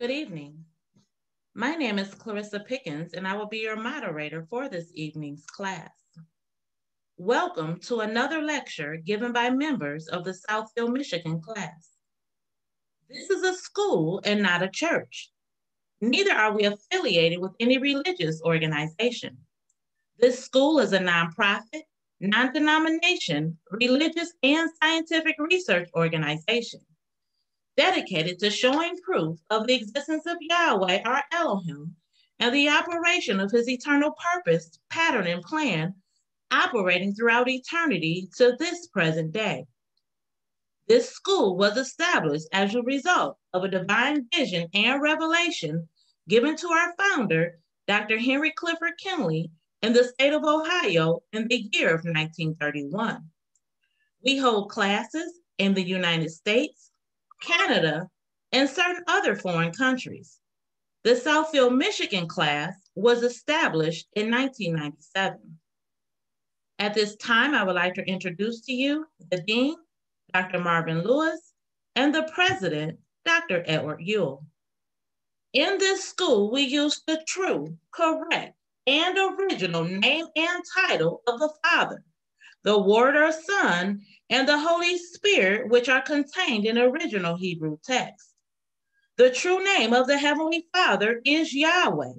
Good evening. My name is Clarissa Pickens, and I will be your moderator for this evening's class. Welcome to another lecture given by members of the Southfield, Michigan class. This is a school and not a church. Neither are we affiliated with any religious organization. This school is a nonprofit, non-denomination, religious, and scientific research organization dedicated to showing proof of the existence of Yahweh, our Elohim, and the operation of his eternal purpose, pattern, and plan operating throughout eternity to this present day. This school was established as a result of a divine vision and revelation given to our founder, Dr. Henry Clifford Kinley, in the state of Ohio in the year of 1931. We hold classes in the United States, Canada, and certain other foreign countries. The Southfield, Michigan class was established in 1997. At this time, I would like to introduce to you the Dean, Dr. Marvin Lewis, and the President, Dr. Edward Yule. In this school, we use the true, correct, and original name and title of the Father, the Word or Son, and the Holy Spirit, which are contained in original Hebrew text. The true name of the Heavenly Father is Yahweh.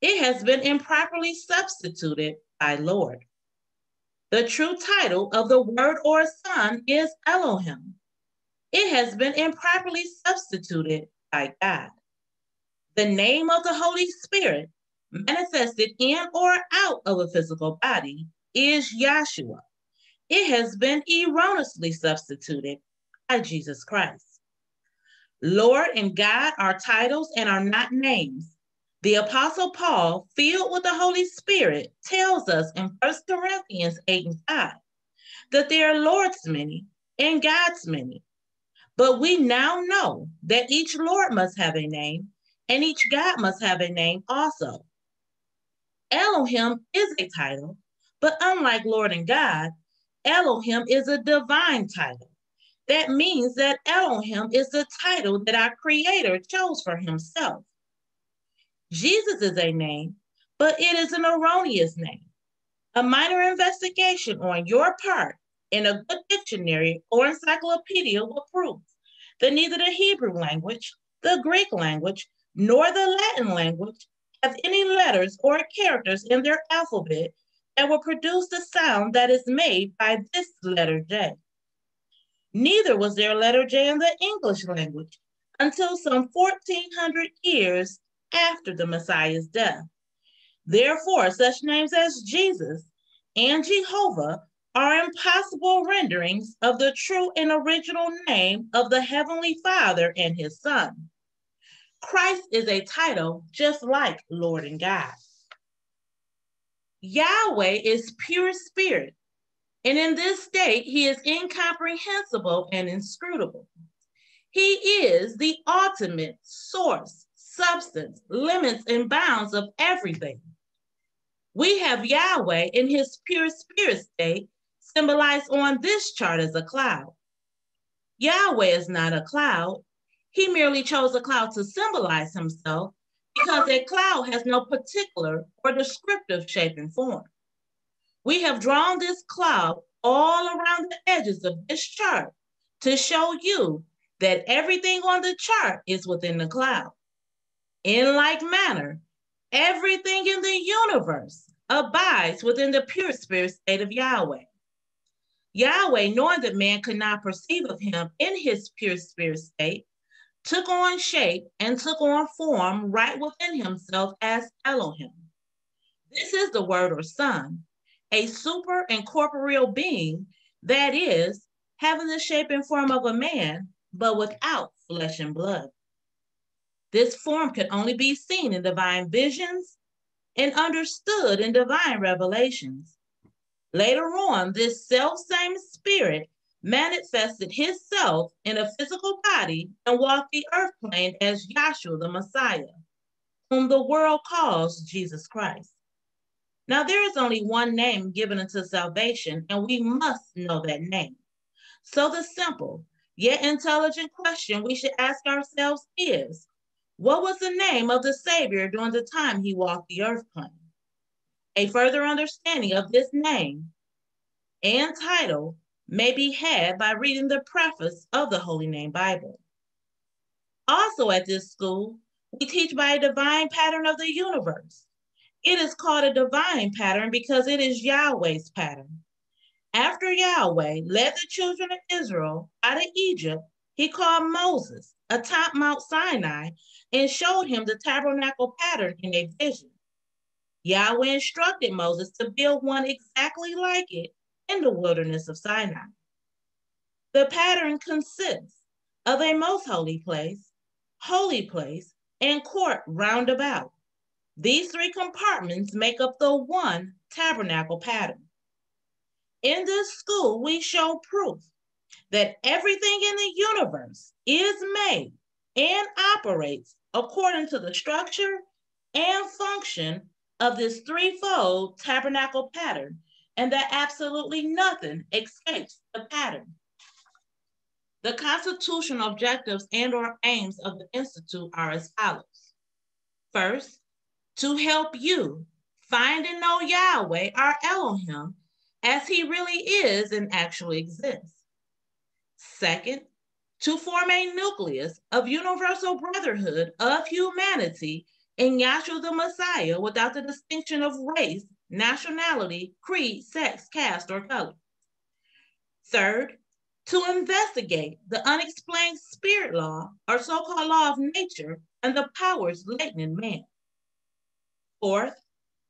It has been improperly substituted by Lord. The true title of the Word or Son is Elohim. It has been improperly substituted by God. The name of the Holy Spirit, manifested in or out of a physical body, is Yahshua it has been erroneously substituted by Jesus Christ. Lord and God are titles and are not names. The Apostle Paul, filled with the Holy Spirit, tells us in 1 Corinthians 8 and 5 that there are Lord's many and God's many. But we now know that each Lord must have a name and each God must have a name also. Elohim is a title, but unlike Lord and God, Elohim is a divine title. That means that Elohim is the title that our Creator chose for Himself. Jesus is a name, but it is an erroneous name. A minor investigation on your part in a good dictionary or encyclopedia will prove that neither the Hebrew language, the Greek language, nor the Latin language have any letters or characters in their alphabet and will produce the sound that is made by this letter J. Neither was there a letter J in the English language until some 1400 years after the Messiah's death. Therefore, such names as Jesus and Jehovah are impossible renderings of the true and original name of the Heavenly Father and His Son. Christ is a title just like Lord and God. Yahweh is pure spirit, and in this state, he is incomprehensible and inscrutable. He is the ultimate source, substance, limits, and bounds of everything. We have Yahweh in his pure spirit state, symbolized on this chart as a cloud. Yahweh is not a cloud. He merely chose a cloud to symbolize himself because a cloud has no particular or descriptive shape and form. We have drawn this cloud all around the edges of this chart to show you that everything on the chart is within the cloud. In like manner, everything in the universe abides within the pure spirit state of Yahweh. Yahweh, knowing that man could not perceive of him in his pure spirit state, took on shape and took on form right within himself as Elohim. This is the word or son, a super incorporeal being that is, having the shape and form of a man, but without flesh and blood. This form can only be seen in divine visions and understood in divine revelations. Later on, this self same spirit manifested himself in a physical body and walked the earth plane as Yahshua the Messiah, whom the world calls Jesus Christ. Now, there is only one name given unto salvation, and we must know that name. So, the simple yet intelligent question we should ask ourselves is What was the name of the Savior during the time he walked the earth plane? A further understanding of this name and title may be had by reading the preface of the Holy Name Bible. Also at this school, we teach by a divine pattern of the universe. It is called a divine pattern because it is Yahweh's pattern. After Yahweh led the children of Israel out of Egypt, he called Moses atop Mount Sinai and showed him the tabernacle pattern in a vision. Yahweh instructed Moses to build one exactly like it in the wilderness of Sinai. The pattern consists of a most holy place, holy place, and court roundabout. These three compartments make up the one tabernacle pattern. In this school, we show proof that everything in the universe is made and operates according to the structure and function of this threefold tabernacle pattern, and that absolutely nothing escapes the pattern. The constitutional objectives and or aims of the Institute are as follows. First, to help you find and know Yahweh, our Elohim, as he really is and actually exists. Second, to form a nucleus of universal brotherhood of humanity in Yahshua the Messiah without the distinction of race, nationality, creed, sex, caste, or color. Third, to investigate the unexplained spirit law or so-called law of nature and the powers latent in man. Fourth,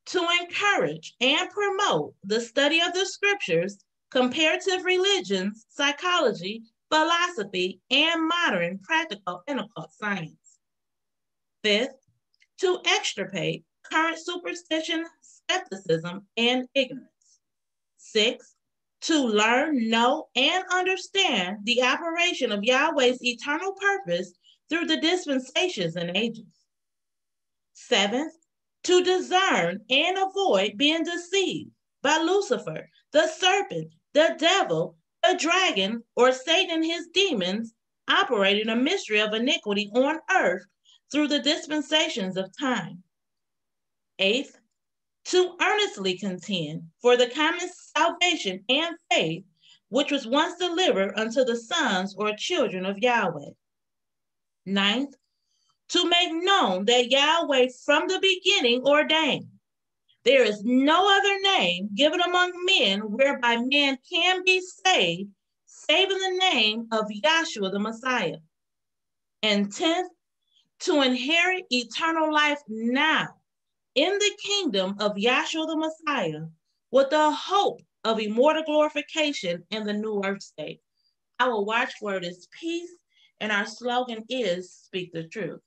to encourage and promote the study of the scriptures, comparative religions, psychology, philosophy, and modern practical and occult science. Fifth, to extirpate current superstition, skepticism, and ignorance. Six, to learn, know, and understand the operation of Yahweh's eternal purpose through the dispensations and ages. Seventh, to discern and avoid being deceived by Lucifer, the serpent, the devil, the dragon, or Satan and his demons operating a mystery of iniquity on earth through the dispensations of time. Eighth, to earnestly contend for the common salvation and faith which was once delivered unto the sons or children of Yahweh. Ninth, to make known that Yahweh from the beginning ordained. There is no other name given among men whereby man can be saved, save in the name of Yahshua the Messiah. And tenth, to inherit eternal life now in the kingdom of Yahshua the Messiah with the hope of immortal glorification in the new earth state. Our watchword is peace, and our slogan is speak the truth.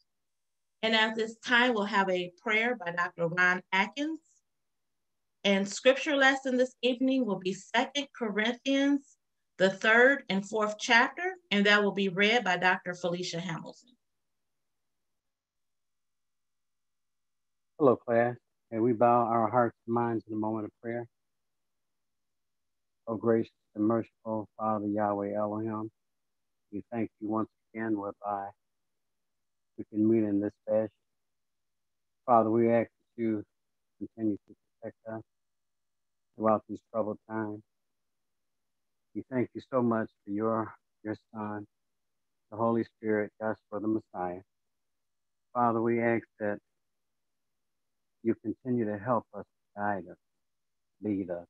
And at this time, we'll have a prayer by Dr. Ron Atkins. And scripture lesson this evening will be Second Corinthians, the third and fourth chapter, and that will be read by Dr. Felicia Hamilton. Hello, class. And we bow our hearts and minds in a moment of prayer. Oh, gracious and merciful Father Yahweh Elohim, we thank you once again whereby we can meet in this fashion. Father, we ask that you continue to protect us throughout these troubled times. We thank you so much for your, your Son, the Holy Spirit, just for the Messiah. Father, we ask that you continue to help us, guide us, lead us,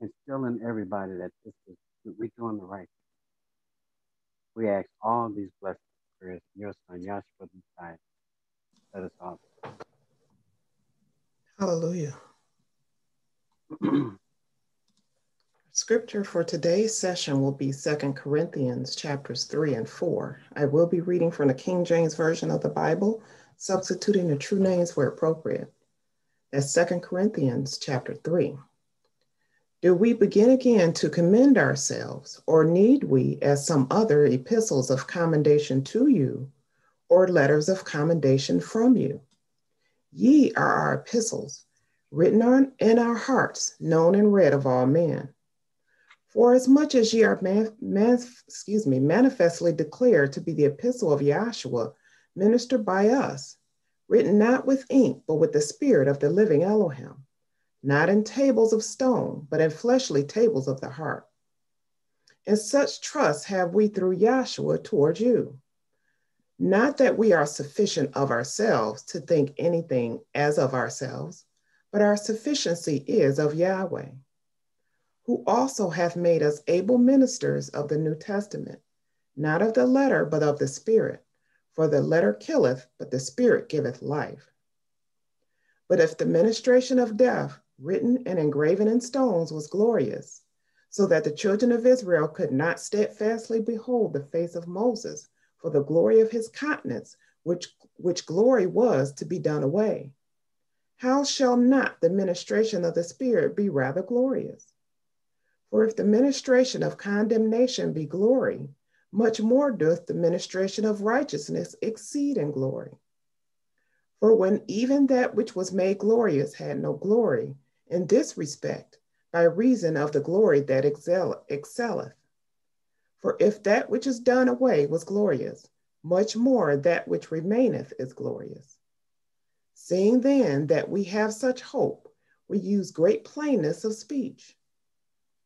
instill in everybody that this is we're doing the right thing. We ask all these blessings prayers in your son Yahshua the Messiah. Let us all. Hallelujah. Scripture for today's session will be Second Corinthians chapters 3 and 4. I will be reading from the King James Version of the Bible, substituting the true names where appropriate. That's Second Corinthians chapter 3. Do we begin again to commend ourselves, or need we, as some other epistles of commendation to you, or letters of commendation from you? Ye are our epistles, written on in our hearts, known and read of all men. For as much as ye are man, man, excuse me, manifestly declared to be the epistle of Yahshua, ministered by us, written not with ink, but with the spirit of the living Elohim, not in tables of stone, but in fleshly tables of the heart. And such trust have we through Yahshua towards you. Not that we are sufficient of ourselves to think anything as of ourselves, but our sufficiency is of Yahweh, who also hath made us able ministers of the New Testament, not of the letter, but of the Spirit. For the letter killeth, but the Spirit giveth life. But if the ministration of death, written and engraven in stones, was glorious, so that the children of Israel could not steadfastly behold the face of Moses for the glory of his countenance, which, which glory was to be done away. How shall not the ministration of the Spirit be rather glorious? For if the ministration of condemnation be glory, much more doth the ministration of righteousness exceed in glory. For when even that which was made glorious had no glory, in this respect, by reason of the glory that excel, excelleth. For if that which is done away was glorious, much more that which remaineth is glorious. Seeing then that we have such hope, we use great plainness of speech,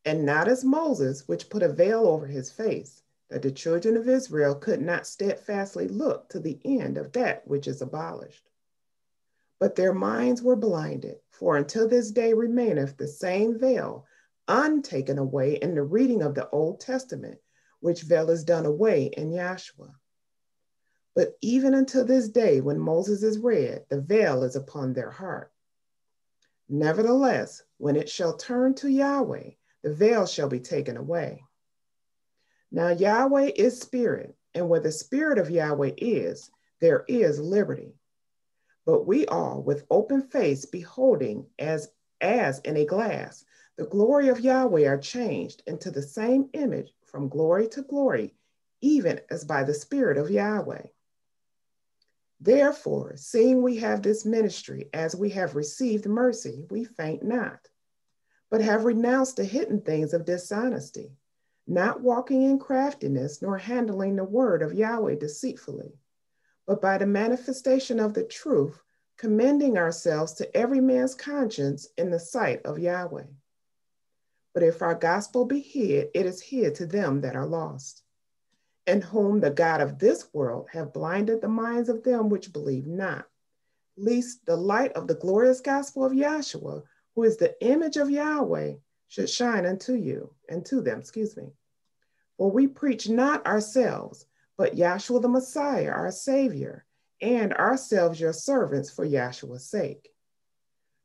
and not as Moses, which put a veil over his face, that the children of Israel could not steadfastly look to the end of that which is abolished. But their minds were blinded, for until this day remaineth the same veil untaken away in the reading of the Old Testament, which veil is done away in Yahshua. But even until this day, when Moses is read, the veil is upon their heart. Nevertheless, when it shall turn to Yahweh, the veil shall be taken away. Now, Yahweh is spirit, and where the spirit of Yahweh is, there is liberty. But we all, with open face, beholding as, as in a glass, the glory of Yahweh are changed into the same image from glory to glory, even as by the Spirit of Yahweh. Therefore, seeing we have this ministry, as we have received mercy, we faint not, but have renounced the hidden things of dishonesty, not walking in craftiness, nor handling the word of Yahweh deceitfully but by the manifestation of the truth, commending ourselves to every man's conscience in the sight of Yahweh. But if our gospel be hid, it is hid to them that are lost, in whom the God of this world have blinded the minds of them which believe not, lest the light of the glorious gospel of Yahshua, who is the image of Yahweh, should shine unto you, and to them, excuse me. For we preach not ourselves, but Yahshua the Messiah, our Savior, and ourselves your servants for Yahshua's sake.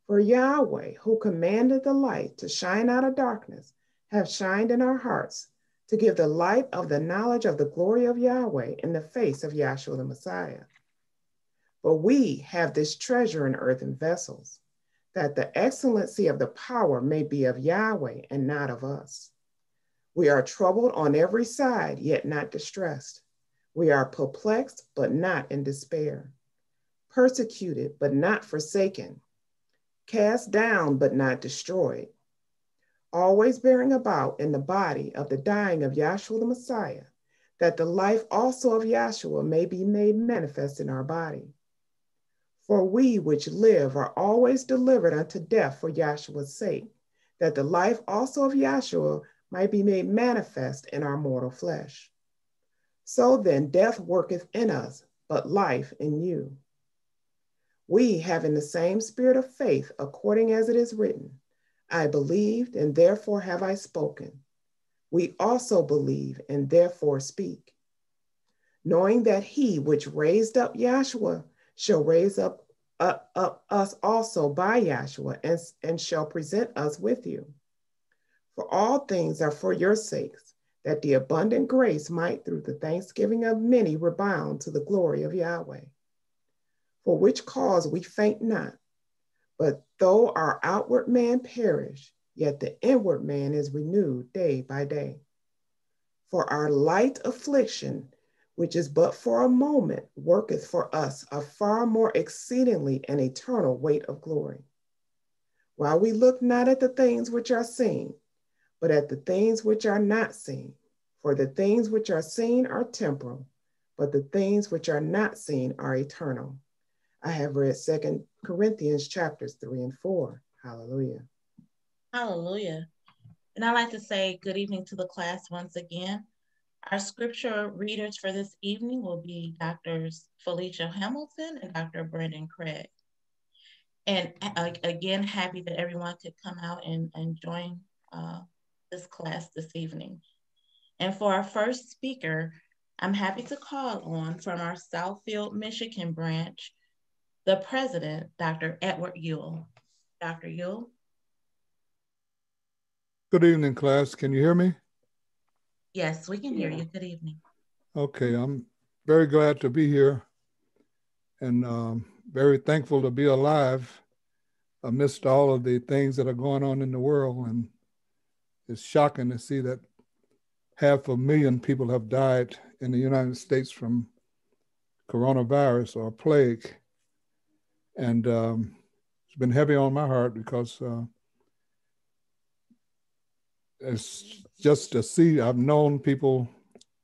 For Yahweh, who commanded the light to shine out of darkness, have shined in our hearts to give the light of the knowledge of the glory of Yahweh in the face of Yahshua the Messiah. But we have this treasure in earthen vessels, that the excellency of the power may be of Yahweh and not of us. We are troubled on every side, yet not distressed we are perplexed, but not in despair, persecuted, but not forsaken, cast down, but not destroyed, always bearing about in the body of the dying of Yahshua the Messiah, that the life also of Yahshua may be made manifest in our body. For we which live are always delivered unto death for Yahshua's sake, that the life also of Yahshua might be made manifest in our mortal flesh. So then, death worketh in us, but life in you. We, having the same spirit of faith, according as it is written, I believed, and therefore have I spoken. We also believe, and therefore speak. Knowing that he which raised up Yahshua shall raise up, up, up us also by Yahshua and, and shall present us with you. For all things are for your sakes that the abundant grace might through the thanksgiving of many rebound to the glory of Yahweh. For which cause we faint not, but though our outward man perish, yet the inward man is renewed day by day. For our light affliction, which is but for a moment, worketh for us a far more exceedingly and eternal weight of glory. While we look not at the things which are seen, but at the things which are not seen. For the things which are seen are temporal, but the things which are not seen are eternal. I have read Second Corinthians chapters 3 and 4. Hallelujah. Hallelujah. And I'd like to say good evening to the class once again. Our scripture readers for this evening will be Doctors Felicia Hamilton and Dr. Brandon Craig. And uh, again, happy that everyone could come out and, and join uh, this class this evening. And for our first speaker, I'm happy to call on from our Southfield, Michigan branch, the president, Dr. Edward Yule. Dr. Yule. Good evening, class. Can you hear me? Yes, we can hear you. Good evening. Okay, I'm very glad to be here and um, very thankful to be alive amidst all of the things that are going on in the world. And it's shocking to see that half a million people have died in the United States from coronavirus or plague. And um, it's been heavy on my heart because uh, it's just to see, I've known people,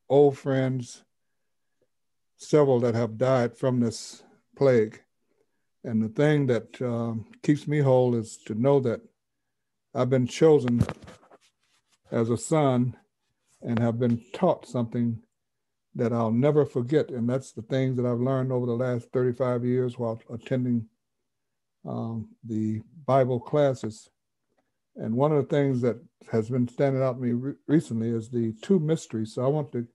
old friends, several that have died from this plague. And the thing that um, keeps me whole is to know that I've been chosen as a son and have been taught something that I'll never forget. And that's the things that I've learned over the last 35 years while attending um, the Bible classes. And one of the things that has been standing out to me re- recently is the two mysteries. So I want to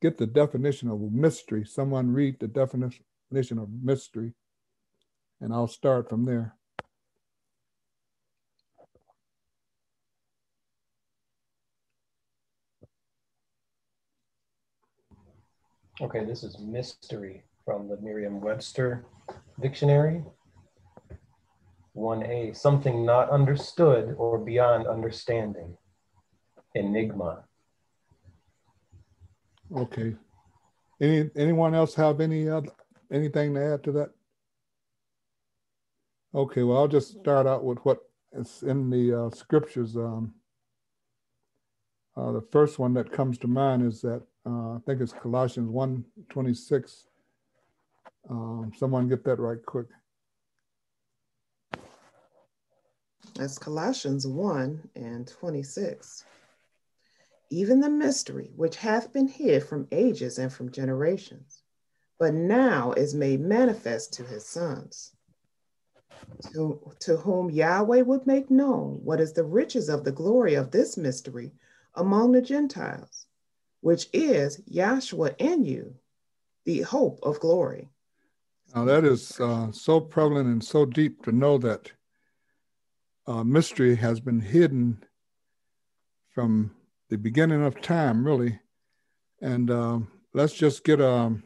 get the definition of mystery. Someone read the definition of mystery, and I'll start from there. Okay, this is mystery from the Merriam Webster Dictionary. 1a, something not understood or beyond understanding. Enigma. Okay. Any anyone else have any other anything to add to that? Okay, well, I'll just start out with what is in the uh, scriptures. Um, uh, the first one that comes to mind is that uh, I think it's Colossians 1 26. Um, someone get that right quick. That's Colossians 1 and 26. Even the mystery which hath been hid from ages and from generations, but now is made manifest to his sons, to, to whom Yahweh would make known what is the riches of the glory of this mystery among the Gentiles which is Yahshua in you, the hope of glory. Now, that is uh, so prevalent and so deep to know that uh, mystery has been hidden from the beginning of time, really. And um, let's just get um,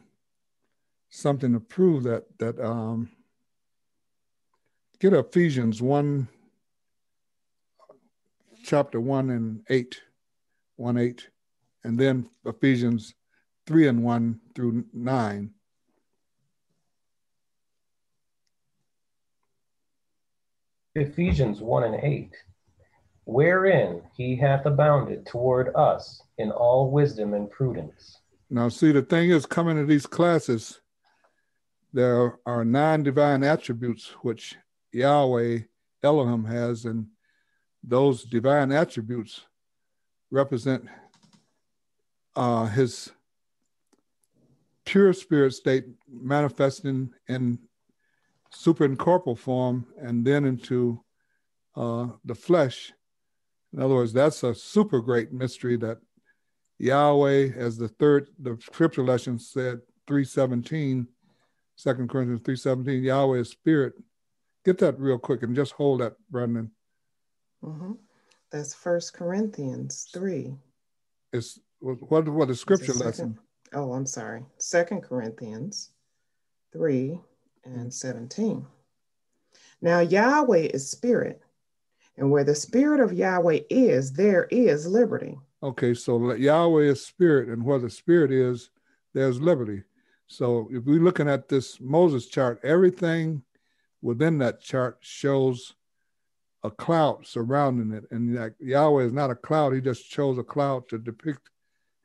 something to prove that that um, get Ephesians one, chapter one and eight, one eight and then Ephesians 3 and 1 through 9. Ephesians 1 and 8. Wherein he hath abounded toward us in all wisdom and prudence. Now, see, the thing is, coming to these classes, there are nine divine attributes which Yahweh Elohim has, and those divine attributes represent uh, his pure spirit state manifesting in superincorporeal form and then into uh, the flesh. In other words, that's a super great mystery that Yahweh, as the third, the scripture lesson said, 317, 2 Corinthians 317, Yahweh is spirit. Get that real quick and just hold that, Brendan. Mm-hmm. That's First Corinthians 3. It's what what a scripture lesson? Oh, I'm sorry. Second Corinthians 3 and 17. Now Yahweh is spirit, and where the spirit of Yahweh is, there is liberty. Okay, so Yahweh is spirit, and where the spirit is, there's liberty. So if we're looking at this Moses chart, everything within that chart shows a cloud surrounding it. And like Yahweh is not a cloud, he just chose a cloud to depict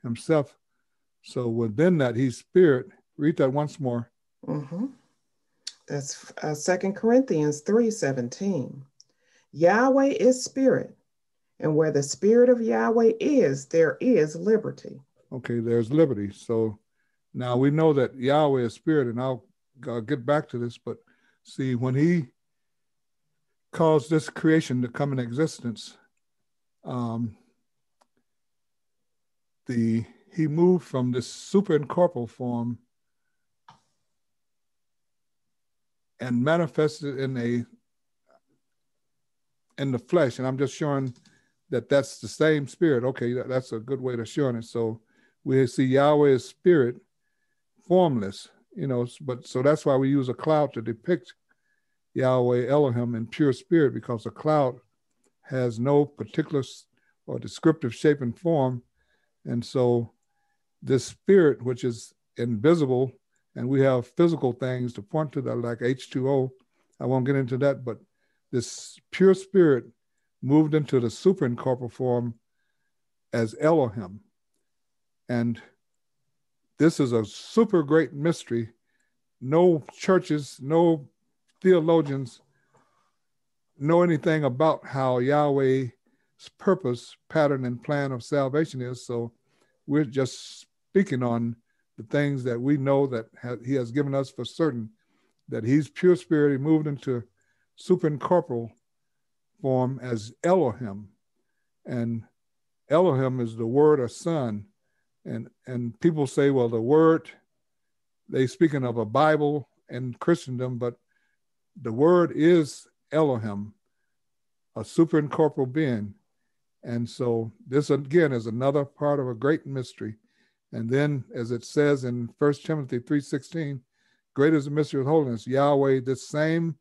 himself So within that, he's spirit. Read that once more. Mm-hmm. That's uh, 2 Corinthians 3:17. Yahweh is spirit, and where the spirit of Yahweh is, there is liberty. Okay, there's liberty. So now we know that Yahweh is spirit, and I'll, I'll get back to this, but see, when he caused this creation to come in existence, um, the he moved from this super incorporeal form and manifested in a in the flesh. And i'm just showing that that's the same spirit. Okay that's a good way to showing it. So we see yahweh as spirit formless you know but so that's why we use a cloud to depict yahweh elohim in pure spirit because a cloud has no particular or descriptive shape and form. And so this spirit which is invisible and we have physical things to point to that, like H2O. I won't get into that, but this pure spirit moved into the super incorporeal form as Elohim. And this is a super great mystery. No churches, no theologians know anything about how Yahweh's purpose, pattern, and plan of salvation is. So we're just speaking on the things that we know that he has given us for certain, that he's pure spirit, he moved into superincorporeal form as Elohim. And Elohim is the word or son. And, and people say, well, the word, they speaking of a Bible and Christendom, but the word is Elohim, a superincorporeal being. And so this again is another part of a great mystery and then, as it says in 1 Timothy 3.16, great is the mystery of holiness. Yahweh, this same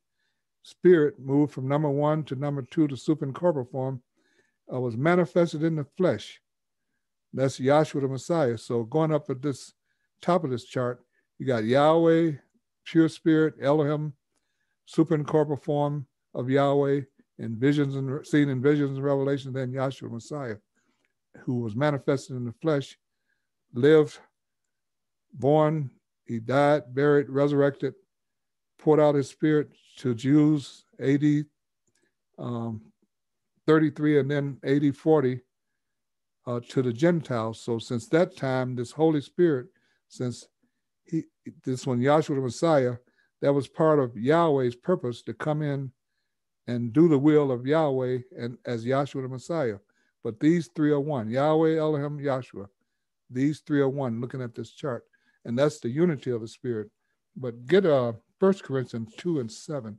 spirit moved from number one to number two to superincorporeal form, uh, was manifested in the flesh. That's Yahshua the Messiah. So going up at this top of this chart, you got Yahweh, pure spirit, Elohim, superincorporeal form of Yahweh in visions and seen in visions and revelation, then Yahshua Messiah, who was manifested in the flesh lived, born, he died, buried, resurrected, poured out his spirit to Jews AD um, 33 and then AD 40 uh, to the Gentiles. So since that time, this Holy Spirit, since he this one Yahshua the Messiah, that was part of Yahweh's purpose to come in and do the will of Yahweh and as Yahshua the Messiah. But these three are one: Yahweh, Elohim, Yahshua. These three are one, looking at this chart. And that's the unity of the Spirit. But get uh, 1 Corinthians 2 and 7.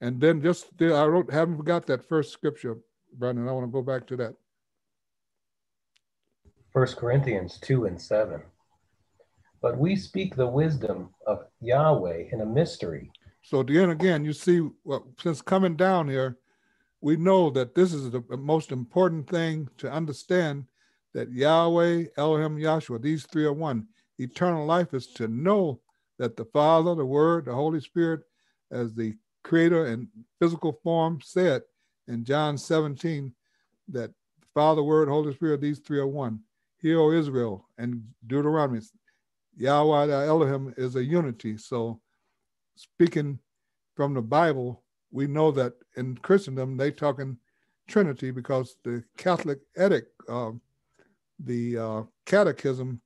And then just, I wrote, haven't forgot that first scripture, Brandon. I want to go back to that. 1 Corinthians 2 and 7. But we speak the wisdom of Yahweh in a mystery. So again, again, you see, well, since coming down here, we know that this is the most important thing to understand that Yahweh, Elohim, Yahshua, these three are one. Eternal life is to know that the Father, the Word, the Holy Spirit, as the creator in physical form, said in John 17 that Father, Word, Holy Spirit, these three are one. Hear, O Israel, and Deuteronomy, Yahweh Elohim is a unity. So, speaking from the Bible, we know that in Christendom they talking Trinity because the Catholic edict uh, the uh, catechism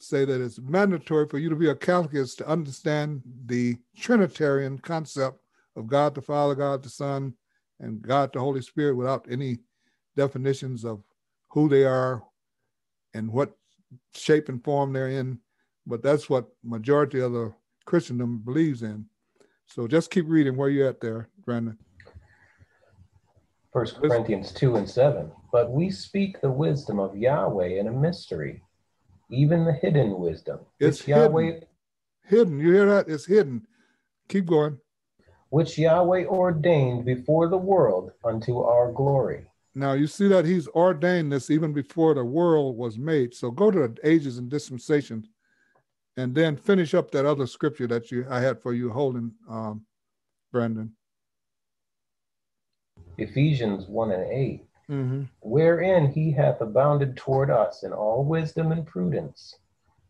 say that it's mandatory for you to be a Catholic is to understand the Trinitarian concept of God the Father, God the Son, and God the Holy Spirit without any definitions of who they are and what shape and form they're in. But that's what majority of the Christendom believes in. So just keep reading where you're at there, Brandon. First Corinthians 2 and 7. But we speak the wisdom of Yahweh in a mystery, even the hidden wisdom. It's hidden. Yahweh hidden. You hear that? It's hidden. Keep going. Which Yahweh ordained before the world unto our glory. Now you see that he's ordained this even before the world was made. So go to the ages and dispensations and then finish up that other scripture that you I had for you holding, um, Brandon. Ephesians 1 and 8. hmm wherein he hath abounded toward us in all wisdom and prudence,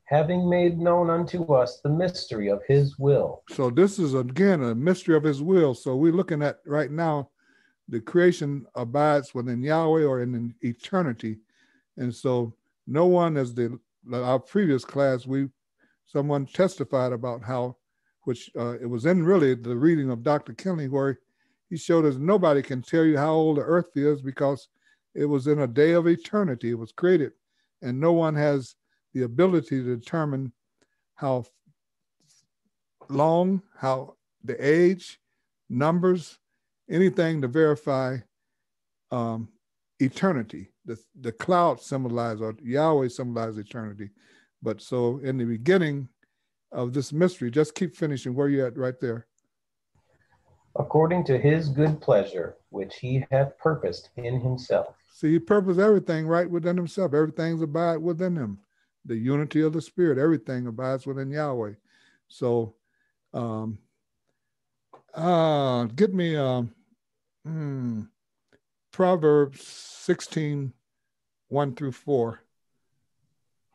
having made known unto us the mystery of his will. So this is again a mystery of his will. So we're looking at right now the creation abides within Yahweh or in eternity. And so no one as the our previous class, we someone testified about how which uh, it was in really the reading of Dr. Kinley where he showed us nobody can tell you how old the earth is because it was in a day of eternity. It was created, and no one has the ability to determine how long, how the age, numbers, anything to verify um, eternity. The, the cloud symbolizes, or Yahweh symbolizes eternity. But so in the beginning of this mystery, just keep finishing where you're at right there. According to his good pleasure, which he hath purposed in himself. See, he purposed everything right within himself. Everything's abide within him. The unity of the spirit, everything abides within Yahweh. So um uh get me um hmm, Proverbs 16, 1 through 4.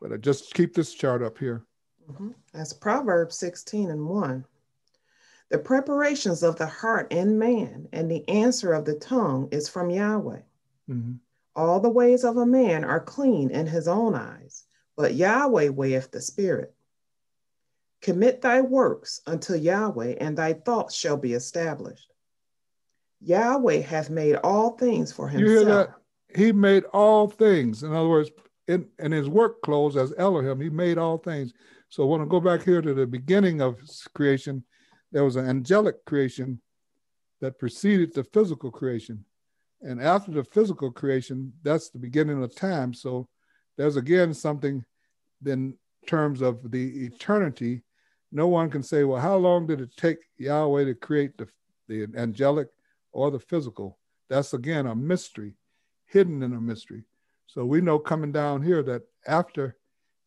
But I just keep this chart up here. Mhm. That's Proverbs 16 and 1. The preparations of the heart in man and the answer of the tongue is from Yahweh. Mhm. All the ways of a man are clean in his own eyes, but Yahweh weigheth the spirit. Commit thy works unto Yahweh, and thy thoughts shall be established. Yahweh hath made all things for You hear himself. that? He made all things. In other words, in, in his work clothes as Elohim, he made all things. So I want to go back here to the beginning of creation. There was an angelic creation that preceded the physical creation. And after the physical creation, that's the beginning of time. So there's again something in terms of the eternity. No one can say, well, how long did it take Yahweh to create the, the angelic or the physical? That's again a mystery, hidden in a mystery. So we know coming down here that after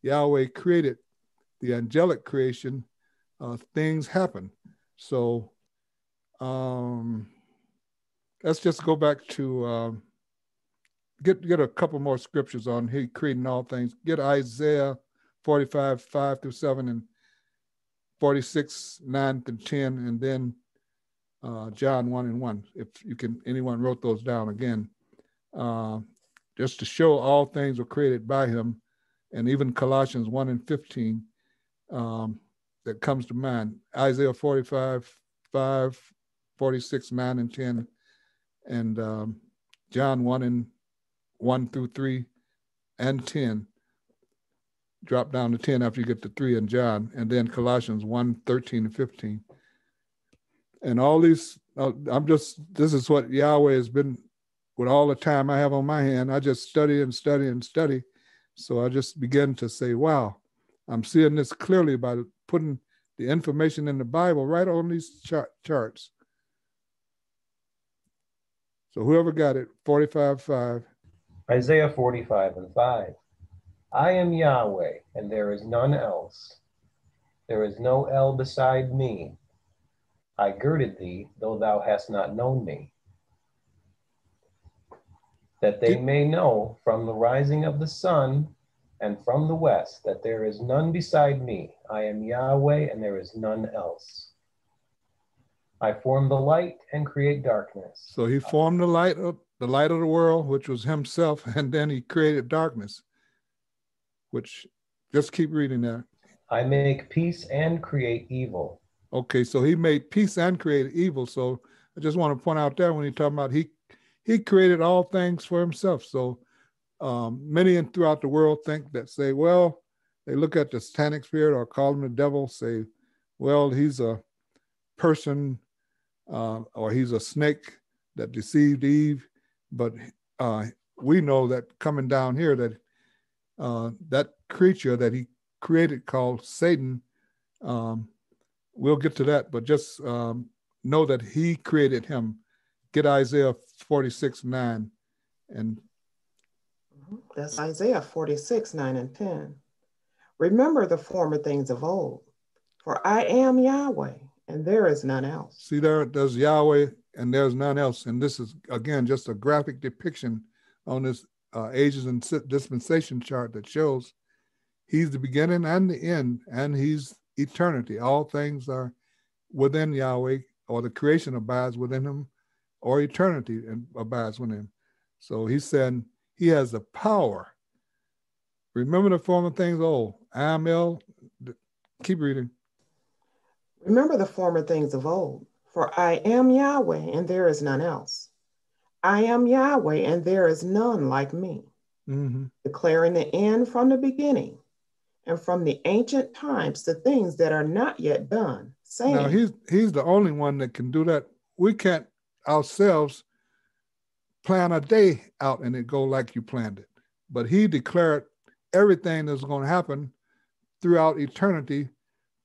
Yahweh created the angelic creation, uh, things happen. So um, let's just go back to um, get get a couple more scriptures on he creating all things. Get Isaiah 45, 5 through 7 and 46, 9 through 10, and then uh, John 1 and 1. If you can anyone wrote those down again. Uh, just to show all things were created by him, and even Colossians 1 and 15 um, that comes to mind. Isaiah 45, 5, 46, 9 and 10, and um, John 1 and 1 through 3 and 10. Drop down to 10 after you get to 3 in John, and then Colossians 1, 13 and 15. And all these, uh, I'm just, this is what Yahweh has been with all the time I have on my hand. I just study and study and study. So I just begin to say, wow, I'm seeing this clearly by putting the information in the Bible right on these chart, charts. So whoever got it, 45 5. Isaiah 45 and 5. I am Yahweh, and there is none else. There is no El beside me. I girded thee, though thou hast not known me. That they may know from the rising of the sun and from the west that there is none beside me. I am Yahweh, and there is none else. I form the light and create darkness. So he formed the light of the light of the world, which was himself, and then he created darkness, which just keep reading that. I make peace and create evil. Okay, so he made peace and created evil. So I just want to point out there when he talking about he he created all things for himself. So um, many and throughout the world think that say, well, they look at the satanic spirit or call him the devil, say, well, he's a person uh, or he's a snake that deceived Eve. But uh, we know that coming down here that uh, that creature that he created called Satan, um, we'll get to that, but just um, know that he created him. Get Isaiah 46, 9, and That's Isaiah 46, 9 and 10. Remember the former things of old, for I am Yahweh, and there is none else. See there, there's Yahweh and there's none else. And this is again just a graphic depiction on this uh, ages and dispensation chart that shows he's the beginning and the end, and he's eternity. All things are within Yahweh, or the creation abides within him, or eternity and abides within him. So he said he has the power. Remember the former things old. I am El. Keep reading. Remember the former things of old, for I am Yahweh and there is none else. I am Yahweh and there is none like me, mm-hmm. declaring the end from the beginning and from the ancient times the things that are not yet done, saying, Now he's he's the only one that can do that. We can't ourselves plan a day out and it go like you planned it. But he declared everything that's going to happen throughout eternity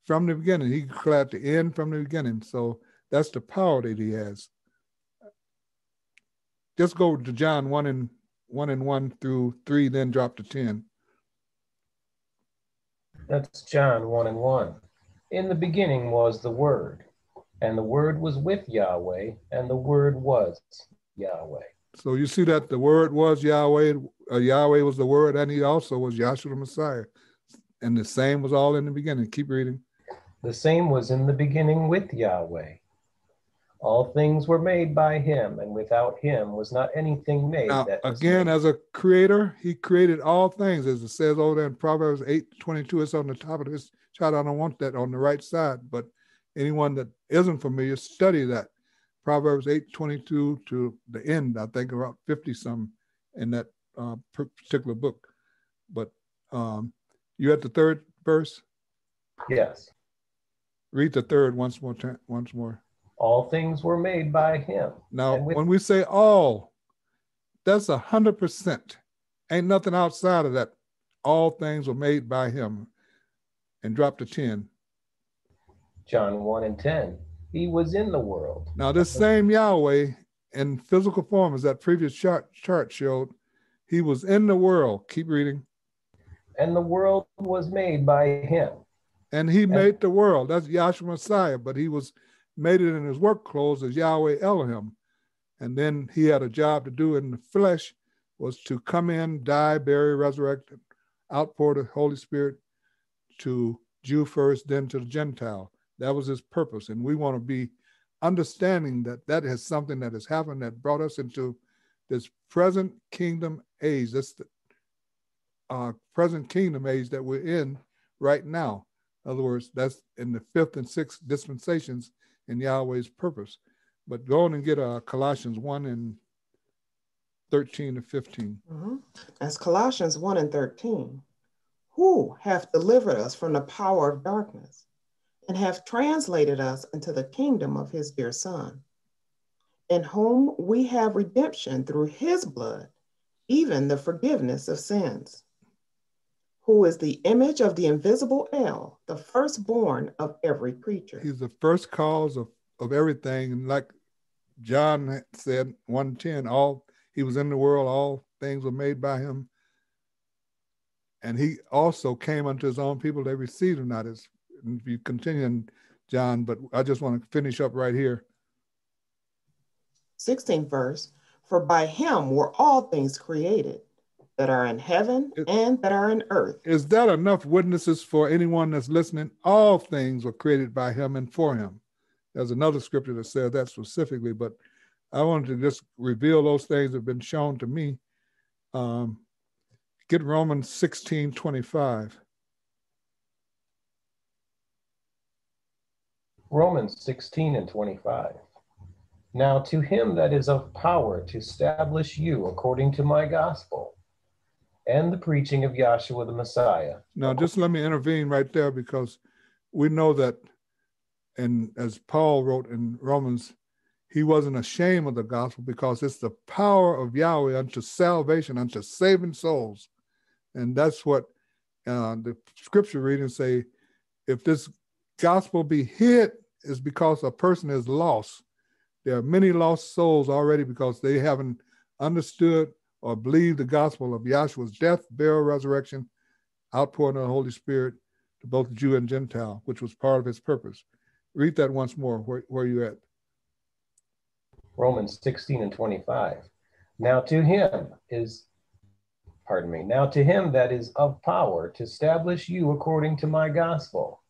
from the beginning. He declared the end from the beginning. So that's the power that he has. Just go to John 1 and 1 and 1 through 3, then drop to 10. That's John 1 and 1. In the beginning was the Word, and the Word was with Yahweh, and the Word was Yahweh. So you see that the Word was Yahweh, uh, Yahweh was the Word, and he also was Yahshua the Messiah. And the same was all in the beginning. Keep reading. The same was in the beginning with Yahweh. All things were made by him, and without him was not anything made. Now, again, made. as a creator, he created all things, as it says over there in Proverbs 8 22. It's on the top of this chart. I don't want that on the right side, but anyone that isn't familiar, study that. Proverbs 8 22 to the end, I think about 50 some in that uh, particular book. But um, you at the third verse? Yes. Read the third once more. Once more. All things were made by him. Now, with- when we say all, that's a hundred percent. Ain't nothing outside of that. All things were made by him. And drop to 10. John 1 and 10. He was in the world. Now, this same Yahweh in physical form, as that previous chart, chart showed, he was in the world. Keep reading. And the world was made by him. And he and, made the world. That's Yahshua Messiah, but he was made it in his work clothes as Yahweh Elohim. And then he had a job to do in the flesh was to come in, die, bury, resurrect, outpour the Holy Spirit to Jew first, then to the Gentile. That was his purpose. And we want to be understanding that that is something that has happened that brought us into this present kingdom age, this uh, present kingdom age that we're in right now. In other words, that's in the fifth and sixth dispensations in Yahweh's purpose. But go on and get uh, Colossians 1 and 13 to 15. Mm-hmm. That's Colossians 1 and 13. Who hath delivered us from the power of darkness and hath translated us into the kingdom of his dear Son, in whom we have redemption through his blood, even the forgiveness of sins who is the image of the invisible El, the firstborn of every creature. He's the first cause of, of everything. And like John said, 110, all he was in the world, all things were made by him. And he also came unto his own people, they received him not. As if you continue in John, but I just want to finish up right here. 16th verse, for by him were all things created that are in heaven it, and that are in earth. Is that enough witnesses for anyone that's listening? All things were created by him and for him. There's another scripture that says that specifically, but I wanted to just reveal those things that have been shown to me. Um, get Romans 16 25. Romans 16 and 25. Now to him that is of power to establish you according to my gospel and the preaching of Yahshua the Messiah. Now, just let me intervene right there because we know that, and as Paul wrote in Romans, he wasn't ashamed of the gospel because it's the power of Yahweh unto salvation, unto saving souls. And that's what uh, the scripture readings say if this gospel be hid, is because a person is lost. There are many lost souls already because they haven't understood or believe the gospel of Yahshua's death, burial, resurrection, outpouring of the Holy Spirit to both Jew and Gentile, which was part of his purpose. Read that once more. Where, where are you at? Romans 16 and 25. Now to him is, pardon me, now to him that is of power to establish you according to my gospel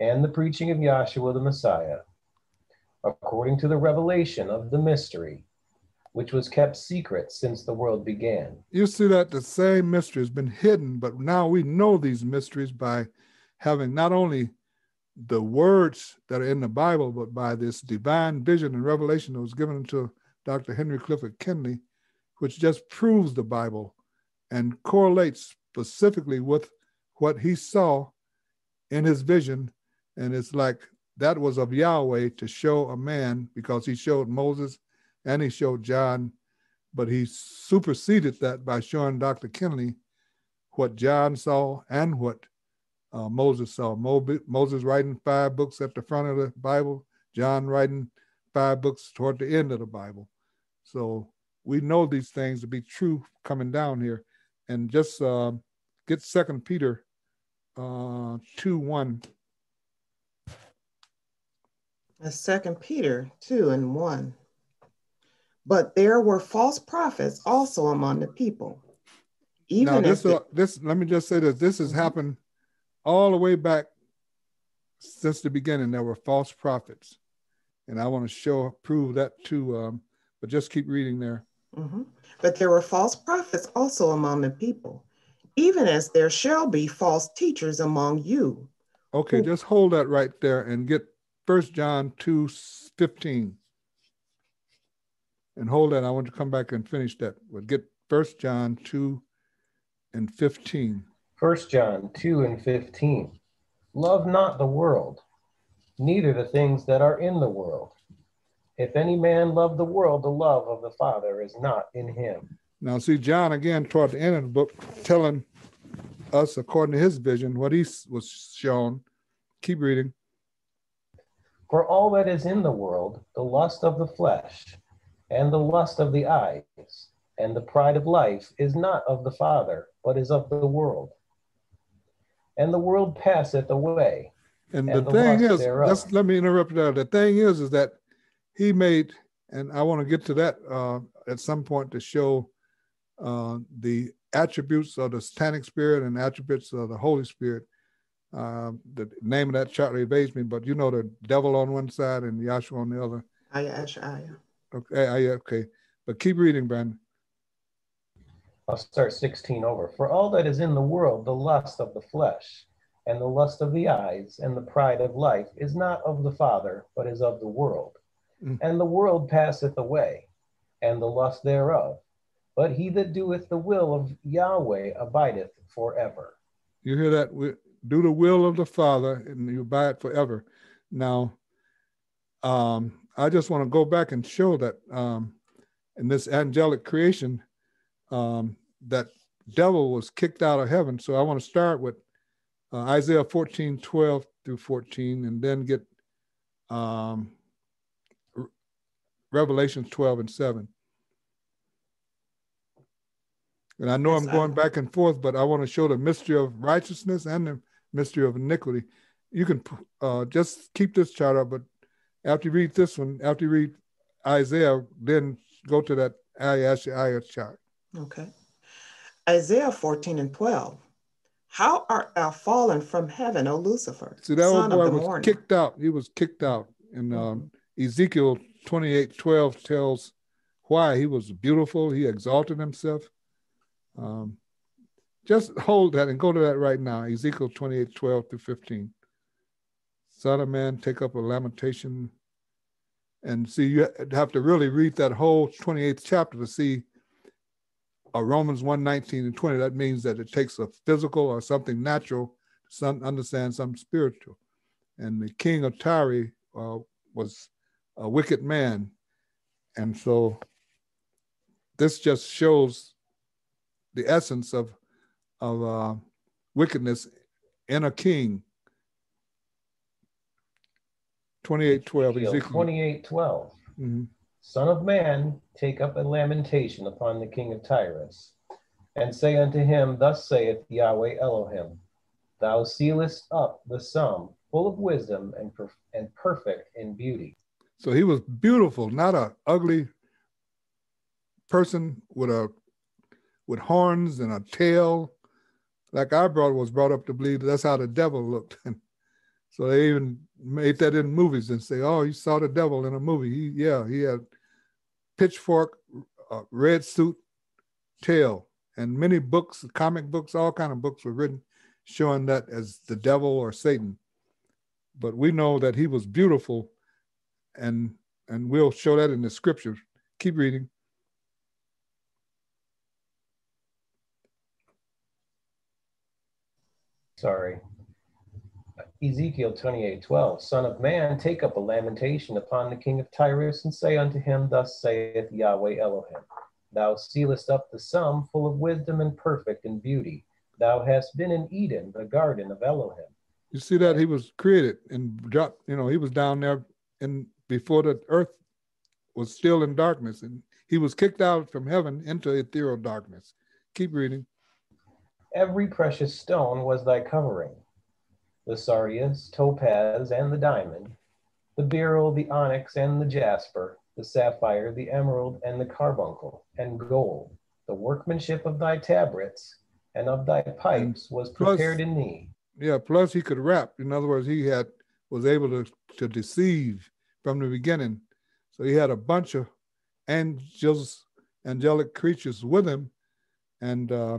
and the preaching of Yahshua the Messiah, according to the revelation of the mystery, which was kept secret since the world began. You see that the same mystery has been hidden, but now we know these mysteries by having not only the words that are in the Bible, but by this divine vision and revelation that was given to Dr. Henry Clifford Kinley, which just proves the Bible and correlates specifically with what he saw in his vision. And it's like that was of Yahweh to show a man because he showed Moses and he showed John, but he superseded that by showing Dr. Kinley what John saw and what uh, Moses saw. Mo- Moses writing five books at the front of the Bible, John writing five books toward the end of the Bible. So we know these things to be true coming down here. And just uh, get Second Peter uh, 2 1. Second Peter 2 and 1. But there were false prophets also among the people. Even now, this, the, uh, this, let me just say that this has mm-hmm. happened all the way back since the beginning. There were false prophets. And I want to show, prove that too. Um, but just keep reading there. Mm-hmm. But there were false prophets also among the people, even as there shall be false teachers among you. Okay, who... just hold that right there and get First John 2 15. And hold that. I want to come back and finish that. But get First John 2 and 15. First John 2 and 15. Love not the world, neither the things that are in the world. If any man love the world, the love of the Father is not in him. Now, see, John again toward the end of the book telling us, according to his vision, what he was shown. Keep reading. For all that is in the world, the lust of the flesh, and the lust of the eyes, and the pride of life is not of the Father, but is of the world. And the world passeth away. And, and the, the, thing is, just let me interrupt there. The thing is, is that he made, and I want to get to that uh, at some point to show uh, the attributes of the satanic spirit and attributes of the Holy Spirit. Uh, the name of that chapter evades me, but you know the devil on one side and Yahshua on the other. Aya, Aya. Okay, Aya, okay. But keep reading, Ben. I'll start 16 over. For all that is in the world, the lust of the flesh, and the lust of the eyes, and the pride of life is not of the Father, but is of the world. Mm. And the world passeth away, and the lust thereof. But he that doeth the will of Yahweh abideth forever. You hear that? We do the will of the Father, and you abide forever. Now, um, I just want to go back and show that um, in this angelic creation, um, that devil was kicked out of heaven. So I want to start with uh, Isaiah 14, 12 through 14, and then get um, Revelation 12 and 7. And I know yes, I'm going I... back and forth, but I want to show the mystery of righteousness and the mystery of iniquity. You can uh, just keep this chart up, but after you read this one, after you read Isaiah, then go to that Ayah chart. Okay. Isaiah 14 and 12. How art thou fallen from heaven, O Lucifer? See, that old boy was morning. kicked out. He was kicked out. And um. Ezekiel 28 12 tells why he was beautiful, he exalted himself. Um, just hold that and go to that right now Ezekiel 28 12 through 15. Son of man, take up a lamentation. And see, you have to really read that whole 28th chapter to see a Romans 1 19 and 20. That means that it takes a physical or something natural to some, understand something spiritual. And the king of Tyre uh, was a wicked man. And so this just shows the essence of, of uh, wickedness in a king. 2812 Ezekiel. 2812. Mm-hmm. Son of man, take up a lamentation upon the king of Tyrus, and say unto him, Thus saith Yahweh Elohim, Thou sealest up the sum, full of wisdom and, perf- and perfect in beauty. So he was beautiful, not a ugly person with a with horns and a tail. Like our brother was brought up to believe that's how the devil looked. so they even made that in movies and say, "Oh, you saw the devil in a movie." He, yeah, he had pitchfork, uh, red suit, tail, and many books, comic books, all kind of books were written showing that as the devil or Satan. But we know that he was beautiful, and and we'll show that in the scriptures. Keep reading. Sorry. Ezekiel 28 12, Son of man, take up a lamentation upon the king of Tyrus, and say unto him, Thus saith Yahweh Elohim, Thou sealest up the sum, full of wisdom and perfect in beauty. Thou hast been in Eden, the garden of Elohim. You see that he was created and dropped, you know, he was down there and before the earth was still in darkness, and he was kicked out from heaven into ethereal darkness. Keep reading. Every precious stone was thy covering the sardius, topaz, and the diamond, the beryl, the onyx, and the jasper, the sapphire, the emerald, and the carbuncle, and gold. The workmanship of thy tabrets and of thy pipes was prepared plus, in thee. Yeah, plus he could rap. In other words, he had was able to, to deceive from the beginning. So he had a bunch of angels, angelic creatures with him, and uh,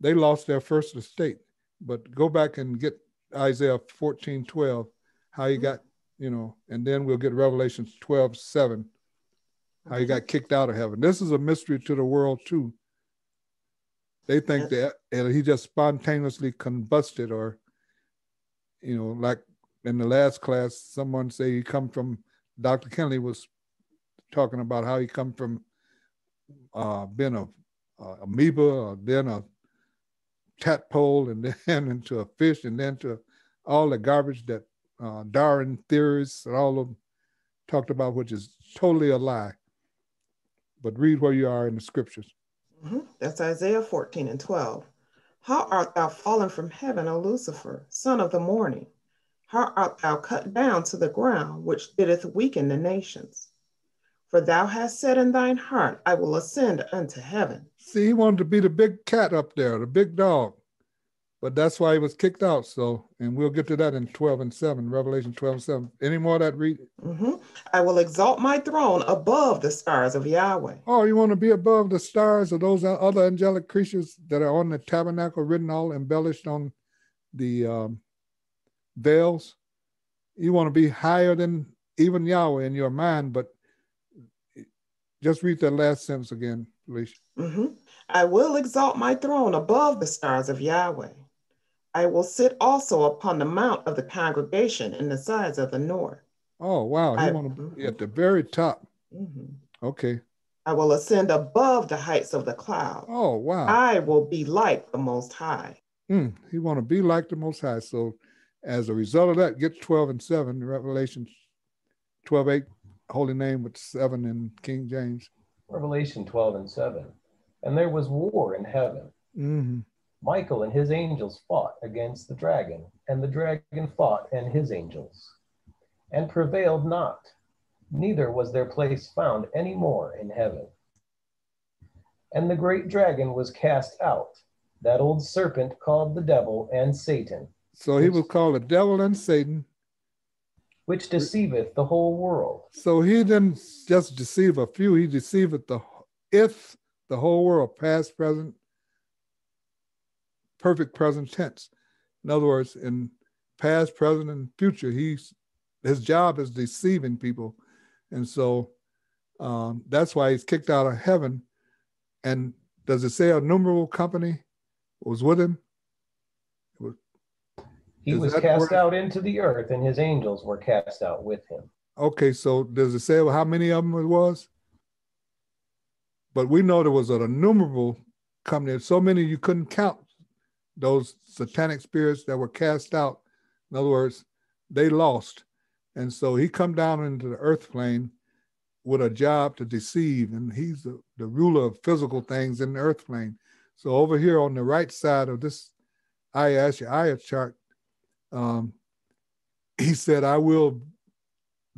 they lost their first estate. But go back and get Isaiah 14, 12, how he got, you know, and then we'll get Revelations 12, 7, how he got kicked out of heaven. This is a mystery to the world too. They think that and he just spontaneously combusted or, you know, like in the last class, someone say he come from, Dr. Kennedy was talking about how he come from uh, being a, a amoeba or then a tadpole and then into a fish and then to all the garbage that uh, Darwin theorists and all of them talked about, which is totally a lie. But read where you are in the scriptures. Mm-hmm. That's Isaiah 14 and 12. How art thou fallen from heaven, O Lucifer, son of the morning? How art thou cut down to the ground, which didst weaken the nations? For thou hast said in thine heart, I will ascend unto heaven. See, he wanted to be the big cat up there, the big dog. But that's why he was kicked out. So, and we'll get to that in 12 and 7, Revelation 12 and 7. Any more that read? Mm-hmm. I will exalt my throne above the stars of Yahweh. Oh, you want to be above the stars of those other angelic creatures that are on the tabernacle, written all embellished on the um, veils? You want to be higher than even Yahweh in your mind, but just read that last sentence again, please. Mm-hmm. I will exalt my throne above the stars of Yahweh. I will sit also upon the mount of the congregation in the sides of the north. Oh, wow. You want to be at the very top. Mm-hmm. Okay. I will ascend above the heights of the cloud. Oh, wow. I will be like the Most High. Mm, you want to be like the Most High. So, as a result of that, get 12 and 7, Revelation 12, 8, holy name with 7 in King James. Revelation 12 and 7. And there was war in heaven. Mm-hmm. Michael and his angels fought against the dragon, and the dragon fought and his angels, and prevailed not, neither was their place found any more in heaven. And the great dragon was cast out, that old serpent called the devil and Satan. So he was called the devil and Satan. Which deceiveth the whole world. So he didn't just deceive a few, he deceiveth the if the whole world, past, present, perfect present tense. In other words, in past, present, and future, he's his job is deceiving people, and so um, that's why he's kicked out of heaven. And does it say a numerable company was with him? He was cast out into the earth, and his angels were cast out with him. Okay, so does it say how many of them it was? But we know there was an innumerable company, so many you couldn't count those satanic spirits that were cast out. In other words, they lost. And so he come down into the earth plane with a job to deceive, and he's the, the ruler of physical things in the earth plane. So over here on the right side of this Ayah chart, um, he said, I will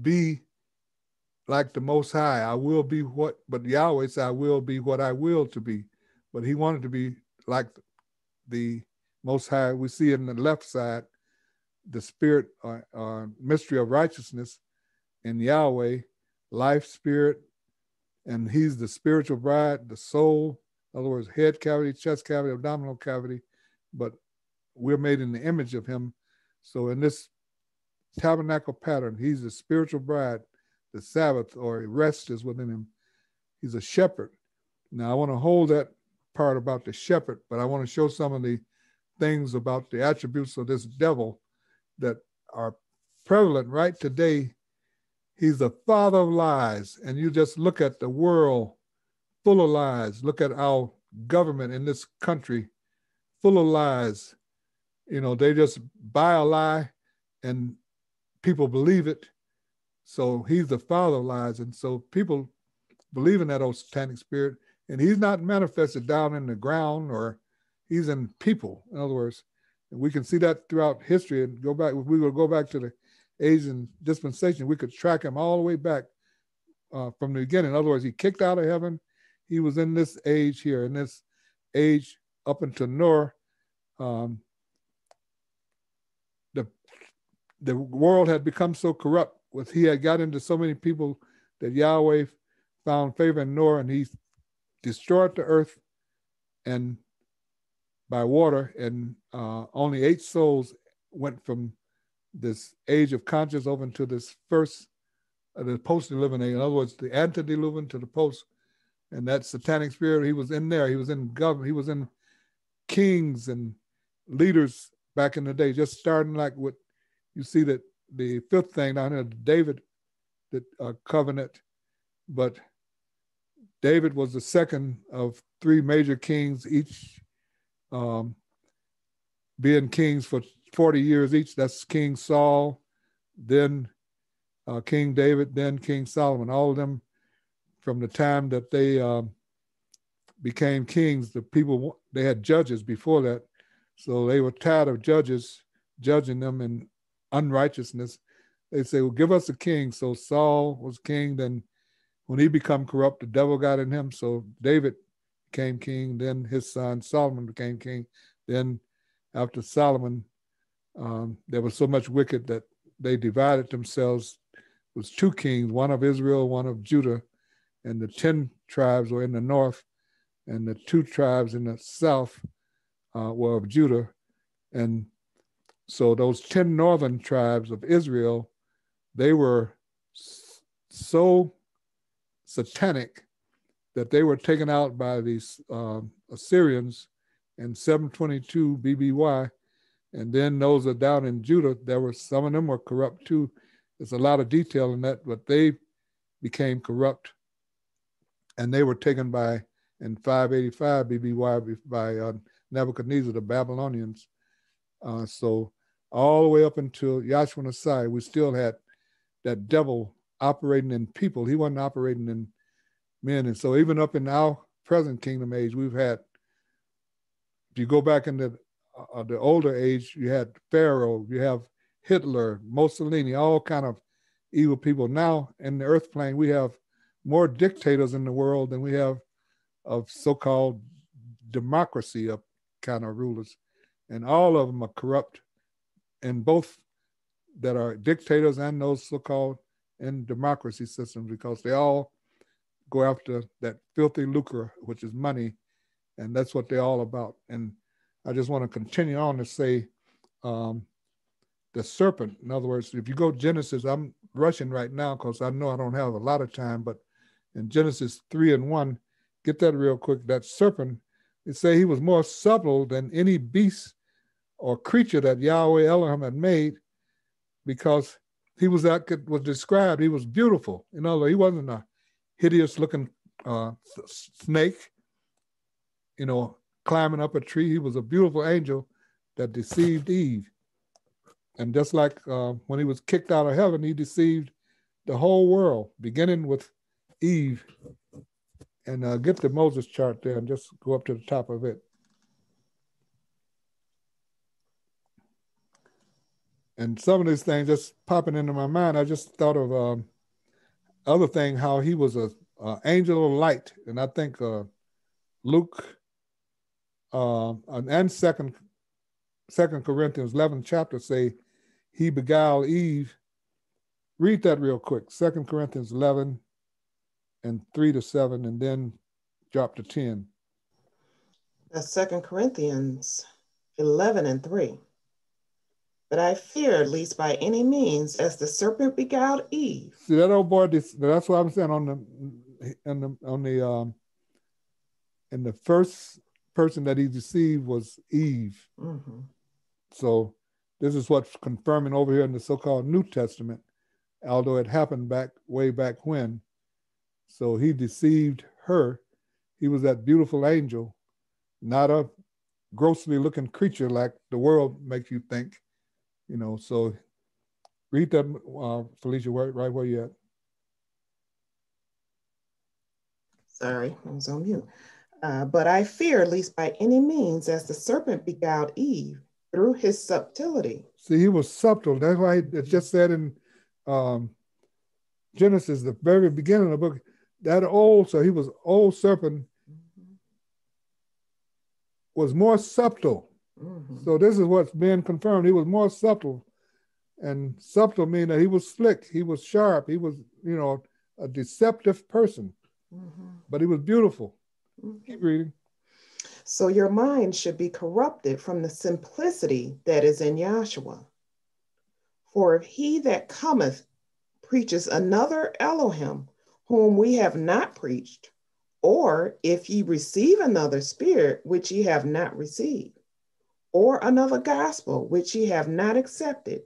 be like the Most High. I will be what, but Yahweh said, I will be what I will to be. But he wanted to be like the Most High. We see in the left side the spirit or, uh, uh, mystery of righteousness in Yahweh, life, spirit, and he's the spiritual bride, the soul, in other words, head cavity, chest cavity, abdominal cavity, but we're made in the image of him. So in this tabernacle pattern, he's the spiritual bride, the Sabbath or rest is within him. He's a shepherd. Now I want to hold that part about the shepherd, but I want to show some of the things about the attributes of this devil that are prevalent right today. He's the father of lies. And you just look at the world full of lies. Look at our government in this country full of lies. You know, they just buy a lie and people believe it. So he's the father of lies. And so people believe in that old satanic spirit. And he's not manifested down in the ground or he's in people. In other words, and we can see that throughout history and go back, if we would go back to the Asian dispensation, we could track him all the way back uh, from the beginning. In other words, he kicked out of heaven. He was in this age here, in this age up until Noah. Um, the the world had become so corrupt with he had got into so many people that Yahweh found favor in Noah and he destroyed the earth and by water and uh, only eight souls went from this age of conscience over into this first uh, the post-diluvian. In other words, the antediluvian to the post, and that satanic spirit. He was in there. He was in government. He was in kings and leaders back in the day. Just starting like what you see that the fifth thing down here, David, the uh, covenant, but David was the second of three major kings, each um, being kings for 40 years each. That's King Saul, then uh, King David, then King Solomon. All of them from the time that they um, became kings, the people, they had judges before that. So they were tired of judges judging them in unrighteousness, they say, well, give us a king. So Saul was king. Then when he become corrupt, the devil got in him. So David became king. Then his son Solomon became king. Then after Solomon, um, there was so much wicked that they divided themselves. It was two kings, one of Israel, one of Judah, and the 10 tribes were in the north, and the two tribes in the south uh, were of Judah. And so those 10 northern tribes of Israel, they were so satanic that they were taken out by these uh, Assyrians in 722 BBY. And then those are down in Judah, there were some of them were corrupt too. There's a lot of detail in that, but they became corrupt and they were taken by in 585 BBY by uh, Nebuchadnezzar, the Babylonians. Uh, so all the way up until Yahshua Messiah, we still had that devil operating in people. He wasn't operating in men. And so even up in our present kingdom age, we've had, if you go back into uh, the older age, you had Pharaoh, you have Hitler, Mussolini, all kind of evil people. Now in the earth plane, we have more dictators in the world than we have of so-called democracy of kind of rulers. And all of them are corrupt and both that are dictators and those so-called in democracy systems because they all go after that filthy lucre, which is money, and that's what they're all about. And I just want to continue on to say um, the serpent. In other words, if you go Genesis, I'm rushing right now because I know I don't have a lot of time, but in Genesis 3 and 1, get that real quick. That serpent, it say he was more subtle than any beast or creature that Yahweh Elohim had made because he was that was described. He was beautiful. You know, he wasn't a hideous looking uh, snake, you know, climbing up a tree. He was a beautiful angel that deceived Eve. And just like uh, when he was kicked out of heaven, he deceived the whole world, beginning with Eve. And uh, get the Moses chart there and just go up to the top of it. and some of these things just popping into my mind. I just thought of um, other thing, how he was a, a angel of light, and I think uh, Luke uh, and second Second Corinthians 11 chapter say he beguiled Eve. Read that real quick. Second Corinthians 11 and 3 to 7, and then drop to 10. That's Second Corinthians 11 and 3. But I fear, at least by any means, as the serpent beguiled Eve. See that old boy. That's what I'm saying on the on the on the um. And the first person that he deceived was Eve. Mm-hmm. So this is what's confirming over here in the so-called New Testament, although it happened back way back when. So he deceived her. He was that beautiful angel, not a grossly looking creature like the world makes you think. You know, so read that, uh, Felicia, right, right where you at. Sorry, I was on mute. Uh, but I fear, at least by any means, as the serpent beguiled Eve through his subtlety. See, he was subtle. That's why it just said in um, Genesis, the very beginning of the book, that old, so he was old serpent, mm-hmm. was more subtle. Mm-hmm. So this is what's being confirmed. He was more subtle. And subtle mean that he was slick, he was sharp, he was, you know, a deceptive person. Mm-hmm. But he was beautiful. Keep mm-hmm. reading. So your mind should be corrupted from the simplicity that is in Yahshua. For if he that cometh preaches another Elohim, whom we have not preached, or if ye receive another spirit which ye have not received, or another gospel which ye have not accepted,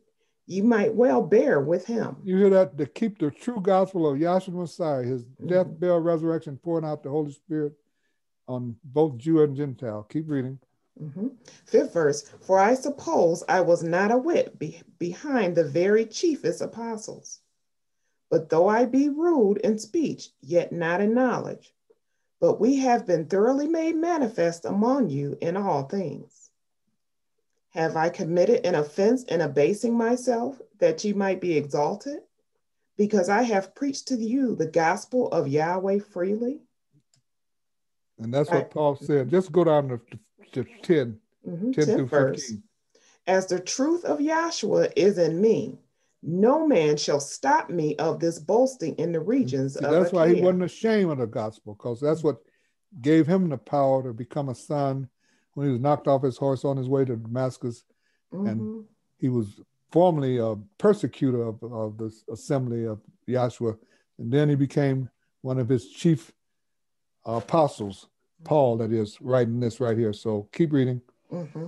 ye might well bear with him. You hear that? To keep the true gospel of Yahshua Messiah, his mm-hmm. death, burial, resurrection, pouring out the Holy Spirit on both Jew and Gentile. Keep reading. Mm-hmm. Fifth verse For I suppose I was not a whit be- behind the very chiefest apostles. But though I be rude in speech, yet not in knowledge, but we have been thoroughly made manifest among you in all things. Have I committed an offense in abasing myself that ye might be exalted? Because I have preached to you the gospel of Yahweh freely? And that's what Paul said. Just go down to, to 10, mm-hmm. 10 through 15. As the truth of Yahshua is in me, no man shall stop me of this boasting in the regions See, of That's why he wasn't ashamed of the gospel, because that's what gave him the power to become a son when he was knocked off his horse on his way to Damascus. Mm-hmm. And he was formerly a persecutor of, of the assembly of Yahshua. And then he became one of his chief apostles, Paul, that is, writing this right here. So keep reading. Mm-hmm.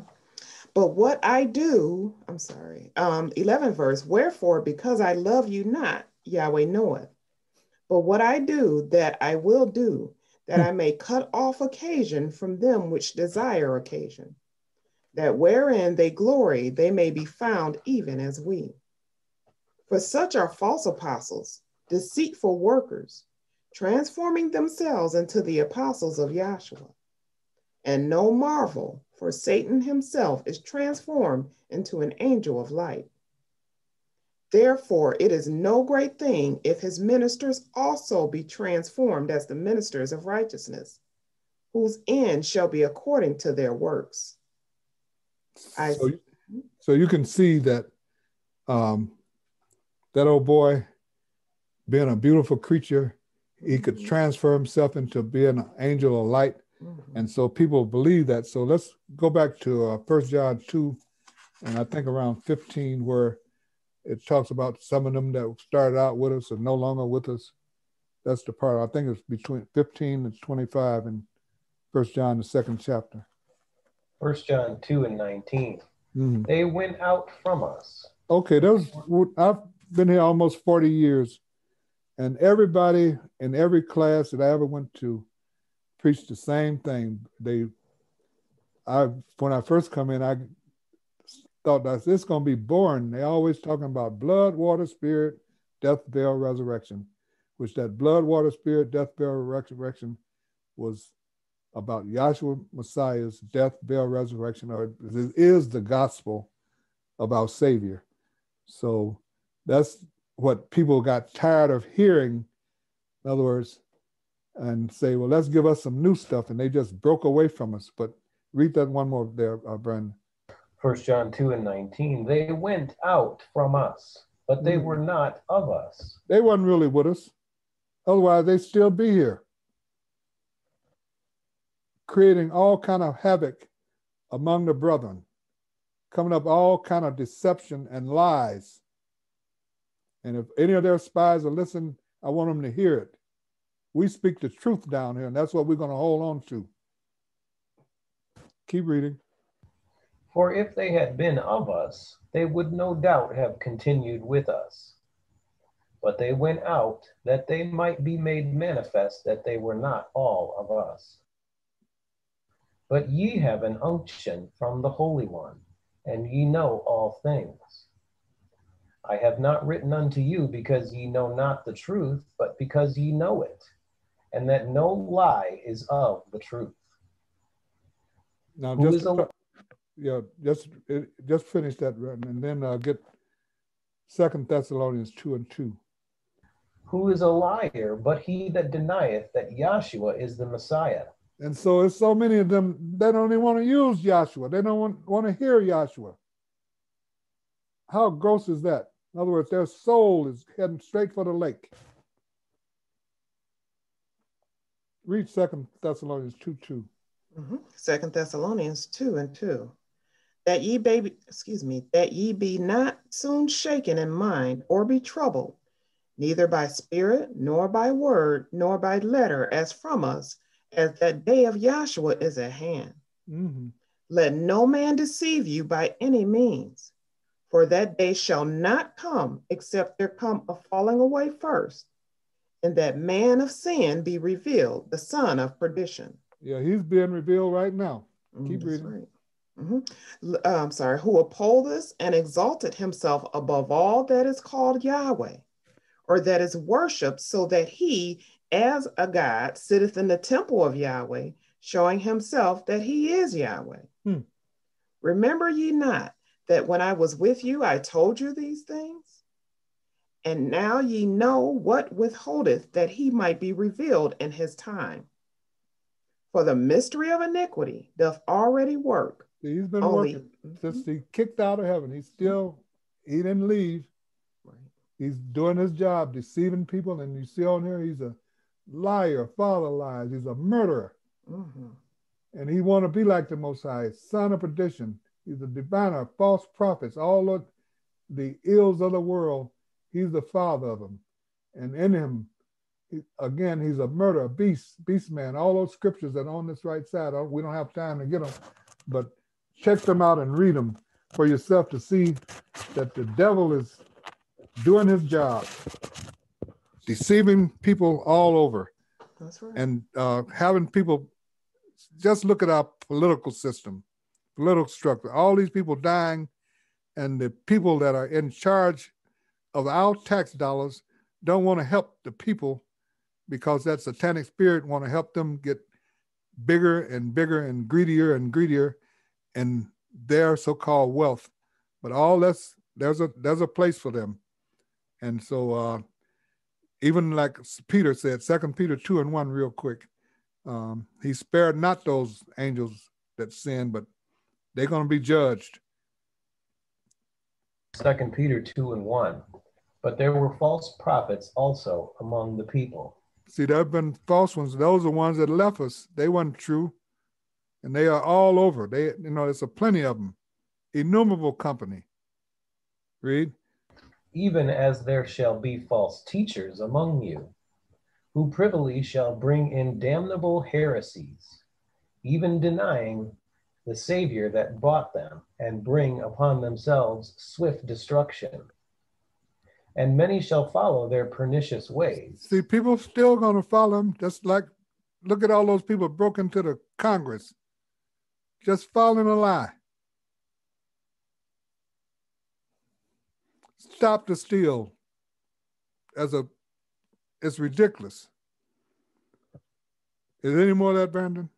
But what I do, I'm sorry, um, 11 verse, wherefore, because I love you not, Yahweh knoweth. But what I do, that I will do, that I may cut off occasion from them which desire occasion, that wherein they glory, they may be found even as we. For such are false apostles, deceitful workers, transforming themselves into the apostles of Yahshua. And no marvel, for Satan himself is transformed into an angel of light. Therefore, it is no great thing if his ministers also be transformed as the ministers of righteousness, whose end shall be according to their works. I, so, so you can see that um, that old boy being a beautiful creature he could transfer himself into being an angel of light. Mm-hmm. And so people believe that. So let's go back to uh, First John 2, and I think around 15, where it talks about some of them that started out with us are no longer with us. That's the part, I think it's between 15 and 25 in First John, the second chapter. First John 2 and 19. Mm-hmm. They went out from us. Okay, those I've been here almost 40 years and everybody in every class that I ever went to preached the same thing. They, I when I first come in, I thought that this going to be boring. They always talking about blood, water, spirit, death, burial, resurrection, which that blood, water, spirit, death, burial, resurrection was about Yahshua Messiah's death, burial, resurrection, or this is the gospel of our Savior. So that's what people got tired of hearing In other words, and say, well, let's give us some new stuff. And they just broke away from us. But read that one more there, uh, Brandon. First John 2 and 19. They went out from us, but they mm. were not of us. They wasn't really with us. Otherwise, they'd still be here. Creating all kind of havoc among the brethren, coming up all kind of deception and lies. And if any of their spies are listening, I want them to hear it. We speak the truth down here, and that's what we're going to hold on to. Keep reading. For if they had been of us, they would no doubt have continued with us. But they went out that they might be made manifest that they were not all of us. But ye have an unction from the Holy One, and ye know all things. I have not written unto you because ye know not the truth, but because ye know it, and that no lie is of the truth. Now, Who just a, yeah, just just finish that, and then uh, get Second Thessalonians two and two. Who is a liar, but he that denieth that Yahshua is the Messiah? And so it's so many of them they don't even want to use Yahshua. They don't want, want to hear Yahshua. How gross is that? In other words, their soul is heading straight for the lake. Read Second Thessalonians 2 2. Mm-hmm. Second Thessalonians 2 and 2. That ye baby, excuse me, that ye be not soon shaken in mind or be troubled, neither by spirit, nor by word, nor by letter, as from us, as that day of Yahshua is at hand. Mm-hmm. Let no man deceive you by any means for that day shall not come except there come a falling away first, and that man of sin be revealed, the son of perdition. Yeah, he's being revealed right now. Keep mm, reading. Right. Mm-hmm. Uh, I'm sorry, who upholdeth and exalted himself above all that is called Yahweh, or that is worshipped, so that he, as a God, sitteth in the temple of Yahweh, showing himself that he is Yahweh. Hmm. Remember ye not that when I was with you, I told you these things? And now ye know what withholdeth that he might be revealed in his time. For the mystery of iniquity doth already work. He's been only, working since he kicked out of heaven. He's still, he didn't leave. He's doing his job, deceiving people. And you see on here, he's a liar, father lies. He's a murderer. Mm-hmm. And he want to be like the Most High, son of perdition. He's a diviner, false prophets, all of the ills of the world. He's the father of them. And in him, he, again, he's a murderer, beast, beast man. All those scriptures that are on this right side, uh, we don't have time to get them, but check them out and read them for yourself to see that the devil is doing his job, deceiving people all over. That's right. And uh, having people just look at our political system political structure. All these people dying, and the people that are in charge of our tax dollars don't want to help the people because that satanic spirit want to help them get bigger and bigger and greedier and greedier in their so-called wealth. But all that's there's a there's a place for them. And so uh, even like Peter said, Second Peter two and one, real quick, um, he spared not those angels that sinned, but they're going to be judged. Second Peter 2 and 1. But there were false prophets also among the people. See, there have been false ones. Those are the ones that left us. They weren't true. And they are all over. They, you know, there's a plenty of them. Innumerable company. Read. Even as there shall be false teachers among you, who privily shall bring in damnable heresies, even denying the Savior that bought them and bring upon themselves swift destruction. And many shall follow their pernicious ways. See, people still going to follow them, just like look at all those people broke into the Congress, just following a lie. Stop the steal as a it's ridiculous. Is there any more of that, Brandon?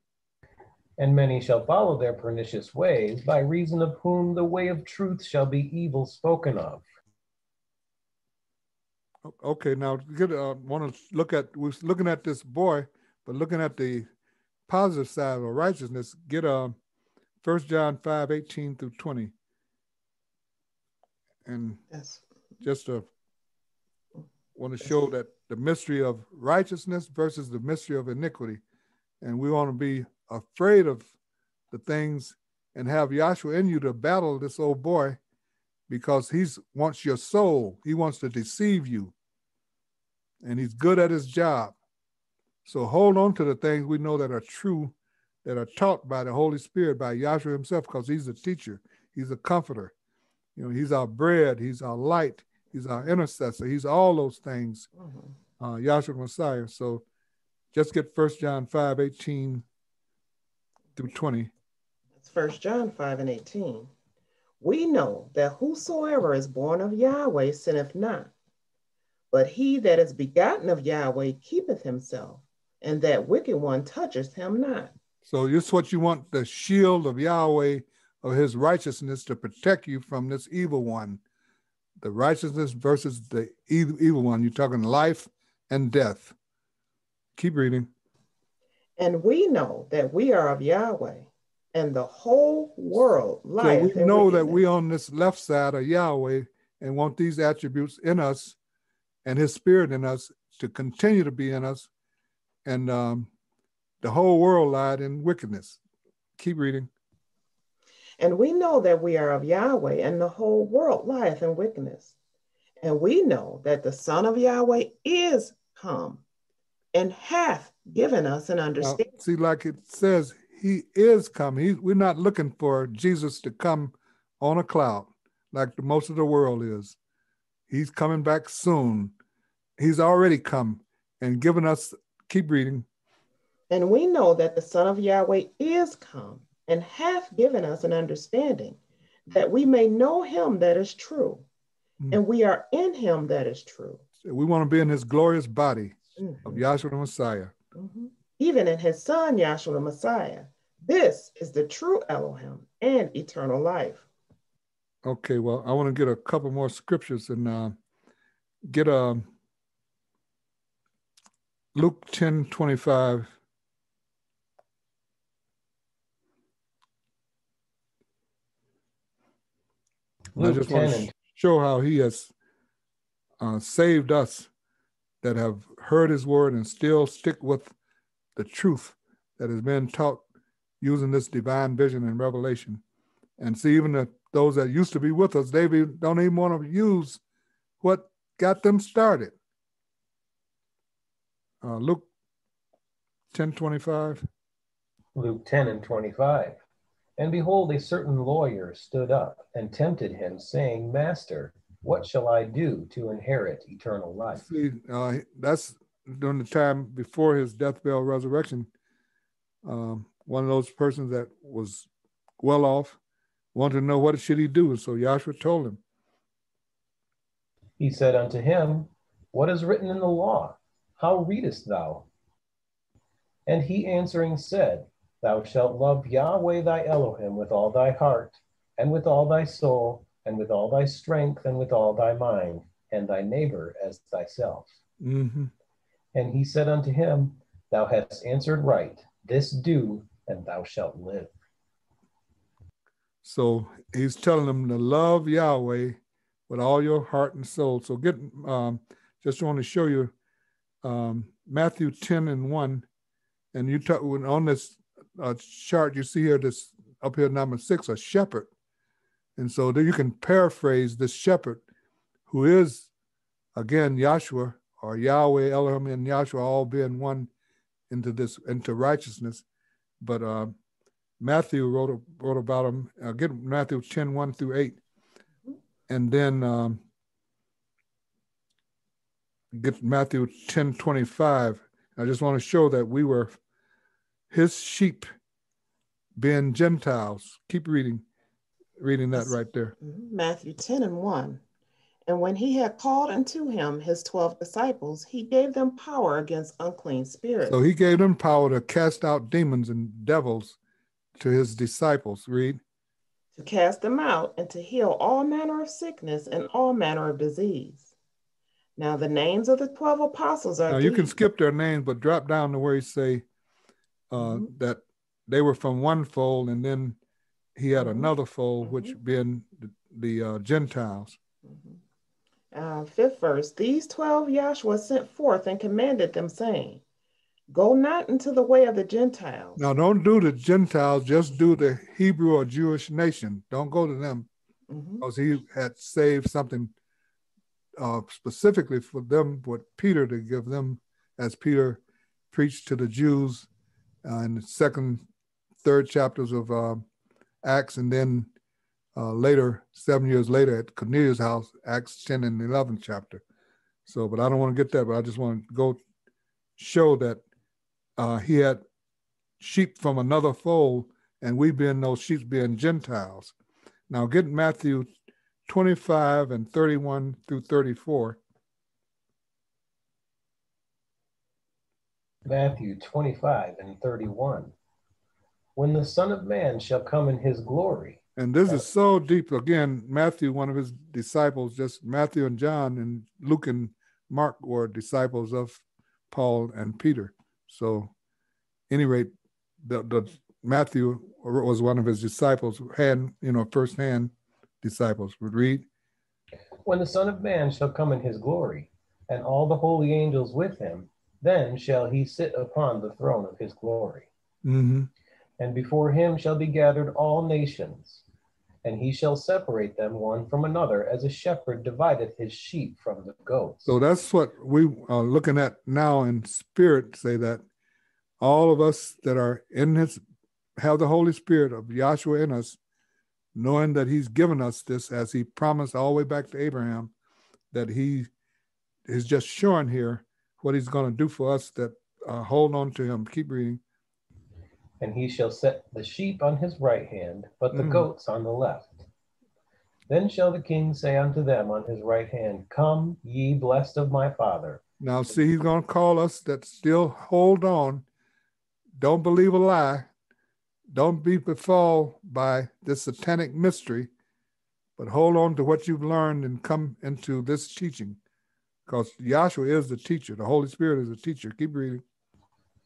And many shall follow their pernicious ways, by reason of whom the way of truth shall be evil spoken of. Okay, now get uh, want to look at we're looking at this boy, but looking at the positive side of righteousness. Get um, First John 5, 18 through 20. And Yes. just to want to show that the mystery of righteousness versus the mystery of iniquity. And we want to be afraid of the things and have Yahshua in you to battle this old boy because he's wants your soul. He wants to deceive you. And he's good at his job. So hold on to the things we know that are true, that are taught by the Holy Spirit, by Yahshua himself, because he's a teacher, he's a comforter. You know, he's our bread, he's our light, he's our intercessor, he's all those things, Mhm. uh, Yahshua Messiah. So just get First John 5, 18 through 20. It's First John 5 and 18. We know that whosoever is born of Yahweh sinneth not, but he that is begotten of Yahweh keepeth himself, and that wicked one toucheth him not. So this is what you want the shield of Yahweh of his righteousness to protect you from this evil one. The righteousness versus the evil one. You're talking life and death. Keep reading. And we know that we are of Yahweh, and the whole world So lieth we know that we on this left side of Yahweh and want these attributes in us and his spirit in us to continue to be in us. And um, the whole world lied in wickedness. Keep reading. And we know that we are of Yahweh, and the whole world lieth in wickedness. And we know that the Son of Yahweh is come and hath given us an Now, understanding. see, like it says, he is coming. He, we're not looking for Jesus to come on a cloud like the, most of the world is. He's coming back soon. He's already come and given us, keep reading. And we know that the Son of Yahweh is come and hath given us an understanding that we may know him that is true. Mm. And we are in him that is true, We want to be in his glorious body Mhm. of Yahshua the Messiah. Mhm. even in his Son, Yahshua the Messiah. This is the true Elohim and eternal life. Okay, well, I want to get a couple more scriptures and uh, get um, Luke 10 25. I just 10 want to show how he has uh, saved us that have heard his word and still stick with the truth that has been taught using this divine vision and revelation. And see, even the, those that used to be with us, they be, don't even want to use what got them started. Uh, Luke 10 25. Luke 10 and 25. And behold, a certain lawyer stood up and tempted him, saying, Master, what shall I do to inherit eternal life? See, uh, that's during the time before his death, burial, resurrection. Um, one of those persons that was well off wanted to know what should he do. So Yahshua told him. He said unto him, What is written in the law? How readest thou? And he answering said, Thou shalt love Yahweh thy Elohim with all thy heart, and with all thy soul, and with all thy strength, and with all thy mind, and thy neighbor as thyself. hmm And he said unto him, Thou hast answered right. This do, and thou shalt live. So he's telling them to love Yahweh with all your heart and soul. So get um, just want to show you um, Matthew 10 and 1. And you talk on this uh, chart, you see here this up here, number six, a shepherd. And so you can paraphrase this shepherd who is again Yahshua or Yahweh, Elohim, and Yahshua all being one into this into righteousness. But uh, Matthew wrote wrote about him. Uh, get Matthew 10, 1 through 8. And then um, get Matthew 10, 25. I just want to show that we were his sheep being Gentiles. Keep reading, reading that right there. Matthew 10 and 1. And when he had called unto him his 12 disciples, he gave them power against unclean spirits. So he gave them power to cast out demons and devils to his disciples. Read. to cast them out and to heal all manner of sickness and all manner of disease. Now the names of the 12 apostles are Now you can skip their names, but drop down to where you say uh, Mhm. that they were from one fold, and then he had Mhm. another fold, which being the, the uh, Gentiles. Mhm. Uh, fifth verse, these 12 Yahshua sent forth and commanded them, saying, Go not into the way of the Gentiles. Now don't do the Gentiles, just do the Hebrew or Jewish nation. Don't go to them Mhm. because he had saved something uh, specifically for them, what Peter to give them, as Peter preached to the Jews uh, in the second, third chapters of uh, Acts, and then uh, later, seven years later, at Cornelius' house, Acts 10 and 11 chapter. So, but I don't want to get that, but I just want to go show that uh, he had sheep from another fold, and we being those sheep being Gentiles. Now, get Matthew 25 and 31 through 34. Matthew 25 and 31. When the Son of Man shall come in his glory, And this is so deep. Again, Matthew, one of his disciples, just Matthew and John and Luke and Mark were disciples of Paul and Peter. So, any rate, the, the Matthew was one of his disciples, had you know firsthand disciples. Would read. when the Son of Man shall come in his glory, and all the holy angels with him, then shall he sit upon the throne of his glory. hmm And before him shall be gathered all nations, and he shall separate them one from another, as a shepherd divideth his sheep from the goats. So that's what we are looking at now in spirit. Say that all of us that are in His have the Holy Spirit of Yahshua in us, knowing that He's given us this as He promised all the way back to Abraham, that He is just showing here what He's going to do for us. That uh, hold on to Him. Keep reading. And he shall set the sheep on his right hand, but the Mm. goats on the left. Then shall the king say unto them on his right hand, Come, ye blessed of my father. Now, see, He's going to call us that still hold on. Don't believe a lie. Don't be befall by this satanic mystery, but hold on to what you've learned and come into this teaching. Because Yahshua is the teacher, the Holy Spirit is the teacher. Keep reading.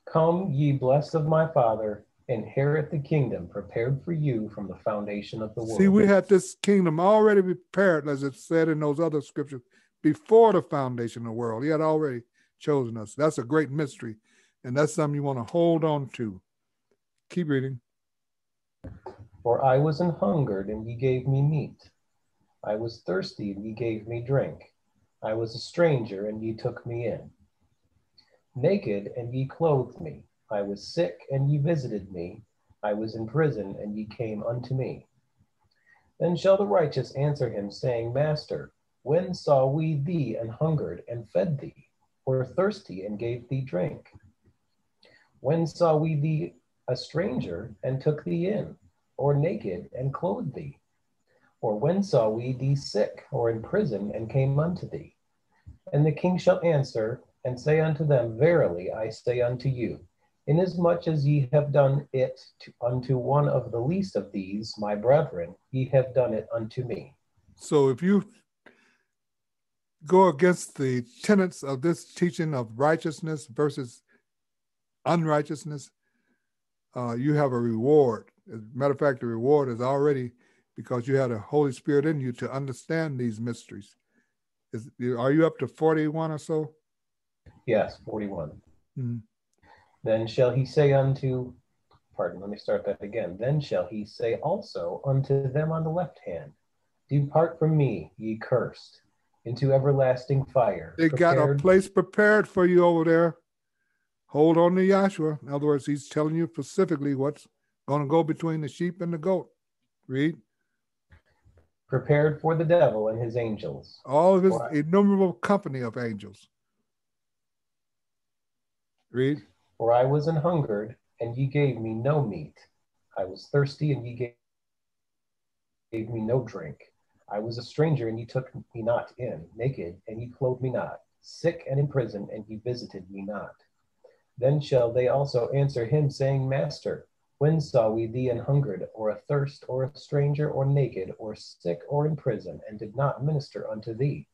Come, ye blessed of my father, inherit the kingdom prepared for you from the foundation of the world. See, we had this kingdom already prepared, as it said in those other scriptures, before the foundation of the world. He had already chosen us. That's a great mystery. And that's something you want to hold on to. Keep reading. For I was an hungered, and ye gave me meat. I was thirsty, and ye gave me drink. I was a stranger, and ye took me in. Naked, and ye clothed me. I was sick, and ye visited me. I was in prison, and ye came unto me. Then shall the righteous answer him, saying, Master, when saw we thee an hungered, and fed thee, or thirsty, and gave thee drink? When saw we thee a stranger, and took thee in? or naked and clothed thee? Or when saw we thee sick or in prison and came unto thee? And the king shall answer and say unto them, Verily I say unto you, inasmuch as ye have done it to, unto one of the least of these, my brethren, ye have done it unto me. So if you go against the tenets of this teaching of righteousness versus unrighteousness, uh, you have a reward. As a matter of fact, the reward is already because you had a Holy Spirit in you to understand these mysteries. Is, are you up to 41 or so? Yes, 41. Mhm. Then shall he say unto, pardon, let me start that again. Then shall he say also unto them on the left hand, Depart from me, ye cursed, into everlasting fire. They got a place prepared for you over there. Hold on to Yahshua. In other words, he's telling you specifically what's going to go between the sheep and the goat. Read. prepared for the devil and his angels. all of his innumerable company of angels. Read. For I was an hungered, and ye gave me no meat. I was thirsty, and ye gave, gave me no drink. I was a stranger, and ye took me not in. Naked, and ye clothed me not. Sick and in prison, and ye visited me not. Then shall they also answer him, saying, Master, when saw we thee an hungered, or athirst, or a stranger, or naked, or sick, or in prison, and did not minister unto thee?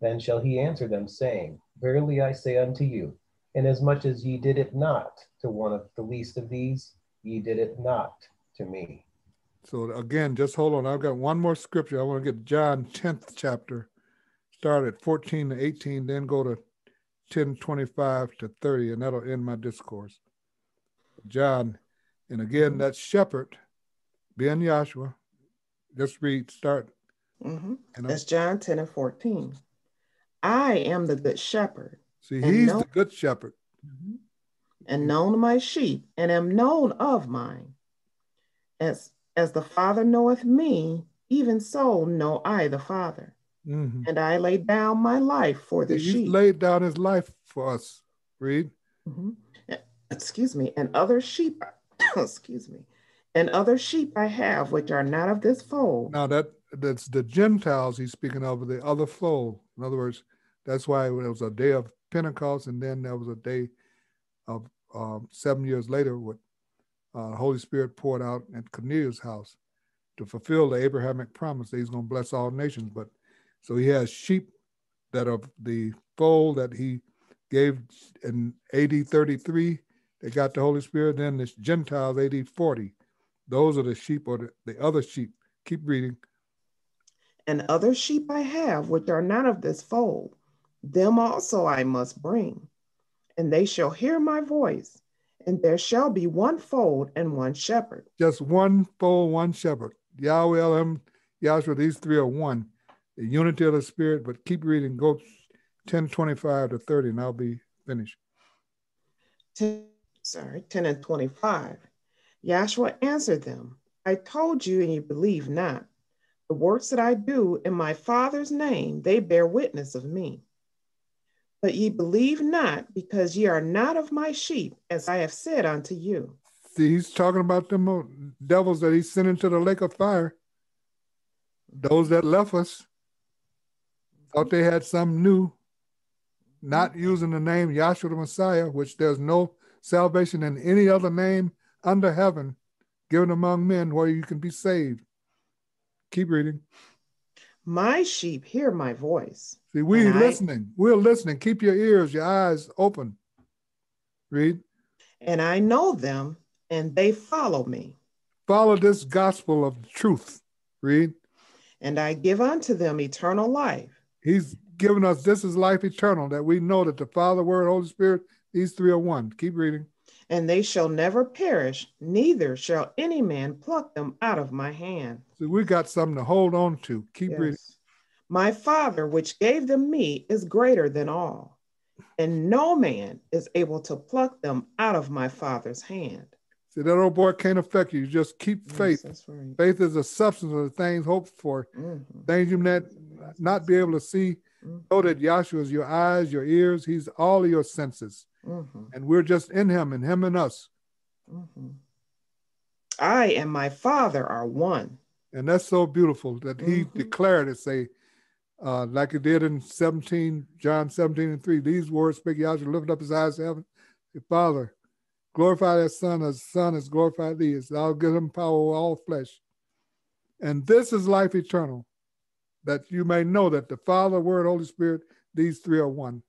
Then shall he answer them, saying, Verily I say unto you, inasmuch as much as ye did it not to one of the least of these, ye did it not to me. So again, just hold on. I've got one more scripture. I want to get John 10th chapter, start at 14 to 18, then go to 10, 25 to 30, and that'll end my discourse. John, and again, that shepherd, Ben Yahshua, just read, start. Mm-hmm. That's John 10 and 14. I am the good shepherd. See, he's know, the good shepherd. Mm-hmm. And known my sheep, and am known of mine. As as the Father knoweth me, even so know I the Father. Mm-hmm. And I lay down my life for the He's sheep. laid down his life for us. Read. Mm-hmm. Excuse me. And other sheep, excuse me, and other sheep I have which are not of this fold. Now that that's the Gentiles he's speaking of, the other fold. In other words, that's why it was a day of Pentecost, and then there was a day of um, seven years later, what uh, Holy Spirit poured out at Cornelius' house to fulfill the Abrahamic promise that he's going to bless all nations. But so he has sheep that are of the fold that he gave in AD 33. They got the Holy Spirit. Then the Gentiles, AD 40. Those are the sheep or the, the other sheep. Keep reading. And other sheep I have, which are not of this fold, them also I must bring. And they shall hear my voice, and there shall be one fold and one shepherd. Just one fold, one shepherd. Yahweh, Elohim, Yahshua, these three are one. The unity of the Spirit, but keep reading. Go 10, 25 to 30, and I'll be finished. 10, sorry, 10 and 25. Yahshua answered them, I told you, and you believe not. The works that I do in my Father's name, they bear witness of me. But ye believe not, because ye are not of my sheep, as I have said unto you. See, he's talking about them devils that he sent into the lake of fire. Those that left us thought they had something new, not mm-hmm. using the name Yahshua the Messiah, which there's no salvation in any other name under heaven given among men where you can be saved. Keep reading. My sheep hear my voice. See, we're listening. I, we're listening. Keep your ears, your eyes open. Read. And I know them, and they follow me. Follow this gospel of truth. Read. And I give unto them eternal life. He's given us this is life eternal, that we know that the Father, Word, Holy Spirit, these three are one. Keep reading. And they shall never perish, neither shall any man pluck them out of my hand. So we got something to hold on to. Keep yes. reading. My Father, which gave them me, is greater than all, and no man is able to pluck them out of my Father's hand. See, that old boy can't affect you. You just keep faith. Yes, right. Faith is the substance of the things hoped for, mm-hmm. things you may not be able to see. Mm-hmm. Know that Yahshua is your eyes, your ears. He's all your senses. Mm-hmm. And we're just in him and him and us. Mm-hmm. I and my Father are one. And that's so beautiful that he mm-hmm. declared it, say, uh, like he did in 17, John 17 and 3. These words spake Yahshua, lifted up his eyes to heaven. Say, Father, glorify that Son as Son has glorified thee, as thou give him power over all flesh. And this is life eternal, that you may know that the Father, Word, Holy Spirit, these three are one,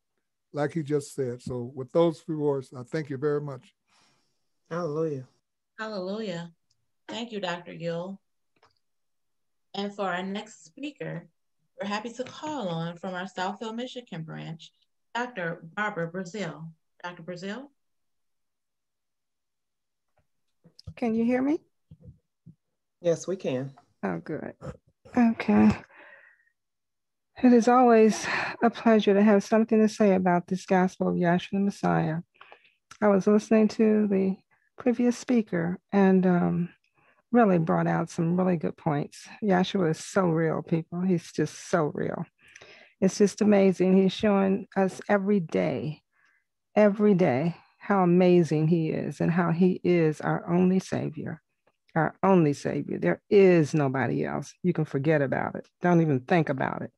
like he just said. So with those three words, I thank you very much. Hallelujah. Hallelujah. Thank you, Dr. Gill. And for our next speaker, we're happy to call on from our Southfield, Michigan branch, Dr. Barbara Brazil. Dr. Brazil? Can you hear me? Yes, we can. Oh, good. Okay. It is always a pleasure to have something to say about this gospel of Yahshua the Messiah. I was listening to the previous speaker, and um, really brought out some really good points. Yahshua is so real, people. He's just so real. It's just amazing. He's showing us every day, every day, how amazing he is and how he is our only Savior, our only Savior. There is nobody else. You can forget about it. Don't even think about it,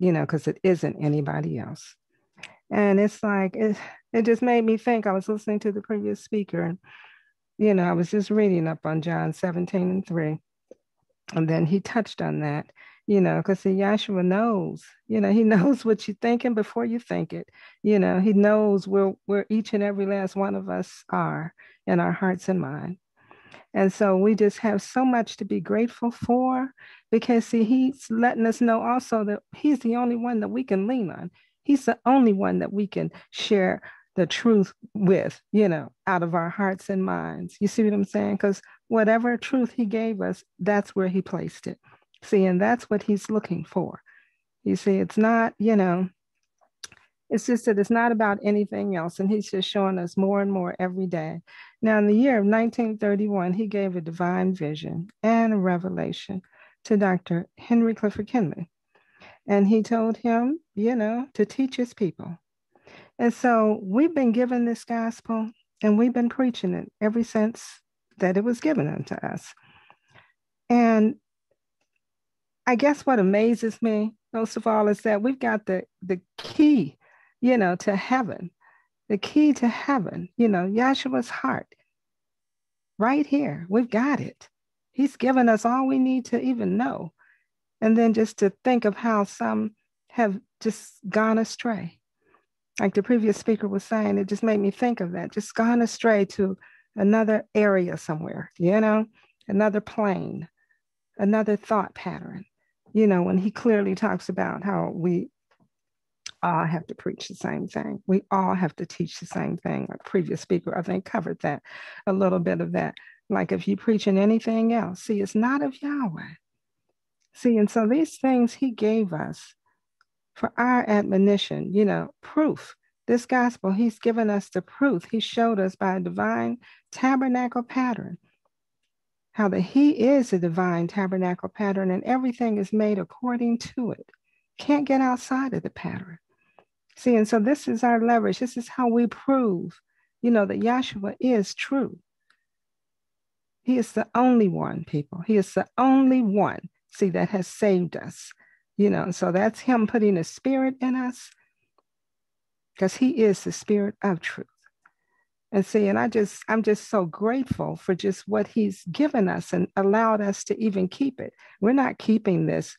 you know, because it isn't anybody else. And it's like, it, it just made me think. I was listening to the previous speaker and you know, I was just reading up on John 17 and 3. And then he touched on that. you know, because see, Yahshua knows, you know, he knows what you're thinking before you think it. You know, he knows where, where each and every last one of us are in our hearts and mind. And so we just have so much to be grateful for because, see, he's letting us know also that he's the only one that we can lean on. He's the only one that we can share the truth with, you know, out of our hearts and minds. You see what I'm saying? Because whatever truth he gave us, that's where he placed it. See, and that's what he's looking for. You see, it's not, you know, it's just that it's not about anything else. And he's just showing us more and more every day. Now, in the year of 1931, he gave a divine vision and a revelation to Dr. Henry Clifford Kinley. And he told him, you know, to teach his people. And so we've been given this gospel and we've been preaching it ever since that it was given unto us. And I guess what amazes me most of all is that we've got the, the key, you know, to heaven, the key to heaven, you know, Yahshua's heart right here. We've got it. He's given us all we need to even know. And then just to think of how some have just gone astray. Like the previous speaker was saying, it just made me think of that, just gone astray to another area somewhere, you know, another plane, another thought pattern you know, when he clearly talks about how we all have to preach the same thing. We all have to teach the same thing. A previous speaker, I think, covered that, a little bit of that. Like if you preach in anything else, see, it's not of Yahweh. See, and so these things he gave us for our admonition, you know, proof. This gospel, he's given us the proof. He showed us by a divine tabernacle pattern how that he is a divine tabernacle pattern and everything is made according to it. Can't get outside of the pattern. See, and so this is our leverage. This is how we prove, you know, that Yahshua is true. He is the only one, people. He is the only one, see, that has saved us. You know, so that's him putting a spirit in us because he is the spirit of truth. And see, and I just, I'm just so grateful for just what he's given us and allowed us to even keep it. We're not keeping this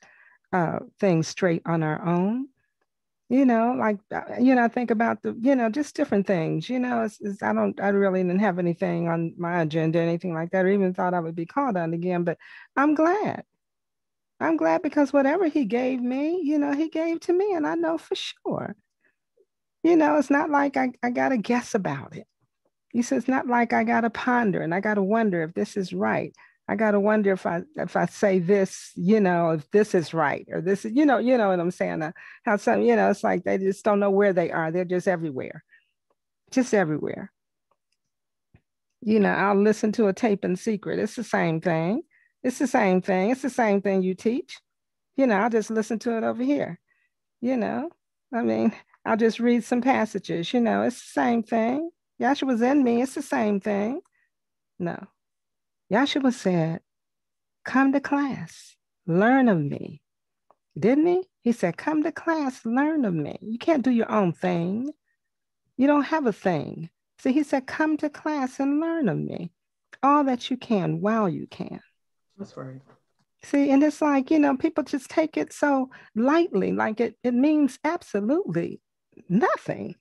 uh, thing straight on our own. You know, like, uh, you know, think about the, you know, just different things. You know, it's, it's, I don't, I really didn't have anything on my agenda, anything like that, or even thought I would be called on again, but I'm glad. I'm glad because whatever he gave me, you know, he gave to me, and I know for sure. You know, it's not like I, I got to guess about it. He says, it's not like I gotta ponder and I gotta wonder if this is right. I gotta wonder if I if I say this, you know, if this is right or this is, you know, you know what I'm saying. Uh, how some, you know, it's like they just don't know where they are. They're just everywhere, just everywhere. You know, I'll listen to a tape in secret. It's the same thing. It's the same thing. It's the same thing you teach. You know, I'll just listen to it over here. You know, I mean, I'll just read some passages. You know, it's the same thing. Yahshua in me. It's the same thing. No. Yahshua said, Come to class, learn of me. Didn't he? He said, Come to class, learn of me. You can't do your own thing. You don't have a thing. See, he said, Come to class and learn of me. All that you can while you can. That's right. See, and it's like, you know, people just take it so lightly, like it, it means absolutely nothing.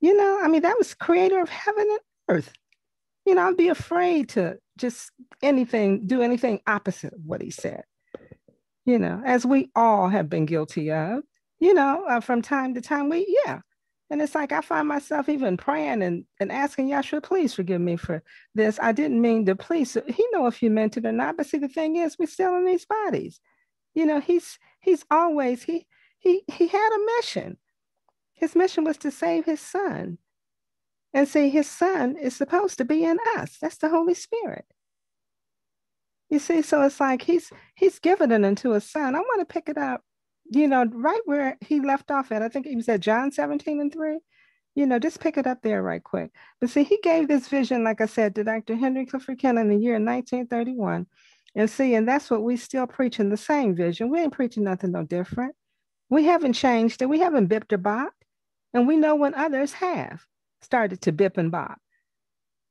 You know, I mean, that was creator of heaven and earth. You know, I'd be afraid to just anything, do anything opposite of what he said. You know, as we all have been guilty of, you know, uh, from time to time, we, yeah. And it's like I find myself even praying and, and asking Yahshua, please forgive me for this. I didn't mean to please. He know if you meant it or not. But see, the thing is, we're still in these bodies. You know, he's he's always he he he had a mission. His mission was to save his son. And see, his son is supposed to be in us. That's the Holy Spirit. You see, so it's like he's he's given it unto his son. I want to pick it up, you know, right where he left off at. I think he was at John 17 and 3. You know, just pick it up there right quick. But see, he gave this vision, like I said, to Dr. Henry Clifford Kinley in the year 1931. And see, and that's what we still preaching the same vision. We ain't preaching nothing no different. We haven't changed it. We haven't bipped or bopped. And we know when others have started to bip and bop.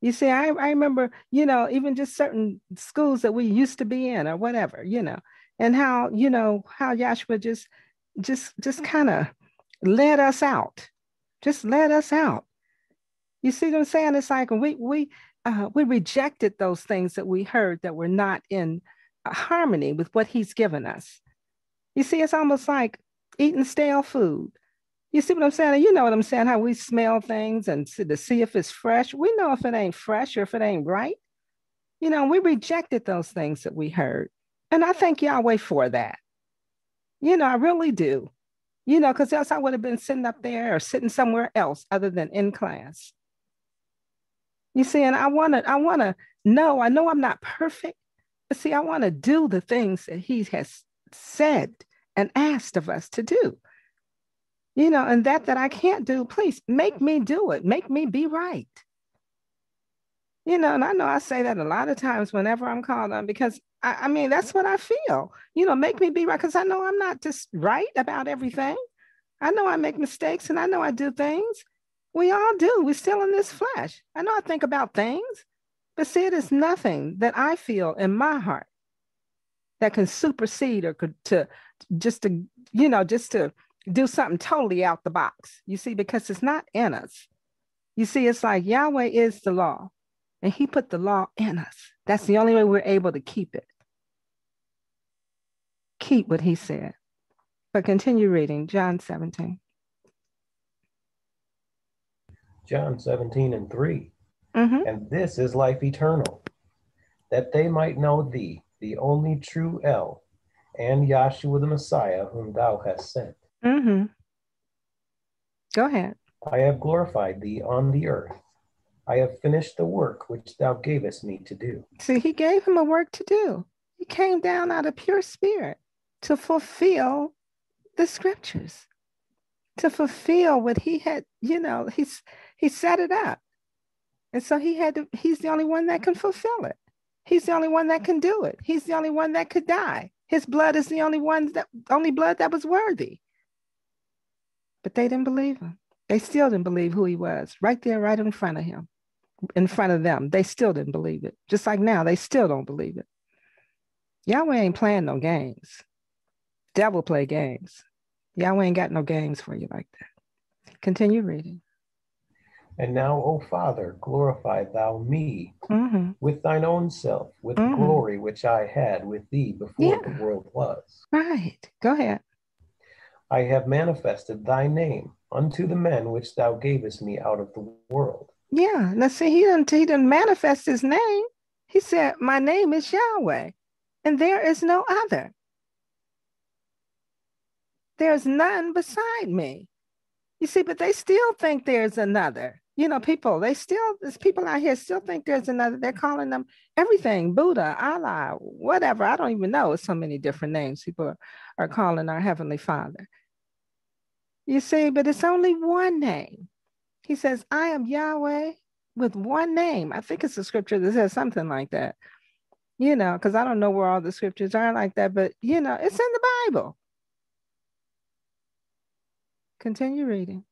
You see, I, I remember, you know, even just certain schools that we used to be in or whatever, you know, and how, you know, how Yahshua just, just, just kind of led us out, just led us out. You see what I'm saying? It's like we, we, uh, we rejected those things that we heard that were not in harmony with what he's given us. You see, it's almost like eating stale food. You see what I'm saying? You know what I'm saying? How we smell things and to see if it's fresh. We know if it ain't fresh or if it ain't right. You know, we rejected those things that we heard. And I thank Yahweh for that. You know, I really do. You know, because else I would have been sitting up there or sitting somewhere else other than in class. You see, and I want to, I want to know, I know I'm not perfect, but see, I want to do the things that he has said and asked of us to do. You know, and that that I can't do, please make me do it. Make me be right. You know, and I know I say that a lot of times whenever I'm called on because I, I mean that's what I feel. You know, make me be right because I know I'm not just right about everything. I know I make mistakes and I know I do things. We all do. We're still in this flesh. I know I think about things, but see, it is nothing that I feel in my heart that can supersede or could to just to, you know, just to do something totally out the box. You see, because it's not in us. You see, it's like Yahweh is the law, and He put the law in us. That's the only way we're able to keep it. Keep what He said. But continue reading John 17. John 17 and 3. Mm-hmm. And this is life eternal, that they might know thee, the only true El, and Yahshua the Messiah, whom thou hast sent. Mm-hmm. Go ahead. I have glorified thee on the earth. I have finished the work which thou gavest me to do. See, he gave him a work to do. He came down out of pure spirit to fulfill the scriptures, to fulfill what he had, you know, he's he set it up. And so he had to, he's the only one that can fulfill it. He's the only one that can do it. He's the only one that could die. His blood is the only one that only blood that was worthy. But they didn't believe him. They still didn't believe who he was, right there, right in front of him, in front of them. They still didn't believe it. Just like now, they still don't believe it. Yahweh ain't playing no games. Devil play games. Yahweh ain't got no games for you like that. Continue reading. And now, O Father, glorify thou me mm-hmm. with thine own self, with mm-hmm. the glory which I had with thee before yeah. the world was. Right. Go ahead. I have manifested thy name unto the men which thou gavest me out of the world. Yeah. Now see, he didn't he didn't manifest his name. He said, My name is Yahweh, and there is no other. There's none beside me. You see, but they still think there's another you know, people, they still, there's people out here still think there's another, they're calling them everything, Buddha, Allah, whatever. I don't even know. It's so many different names people are calling our Heavenly Father. You see, but it's only one name. He says, I am Yahweh with one name. I think it's a scripture that says something like that, you know, because I don't know where all the scriptures are like that, but, you know, it's in the Bible. Continue reading.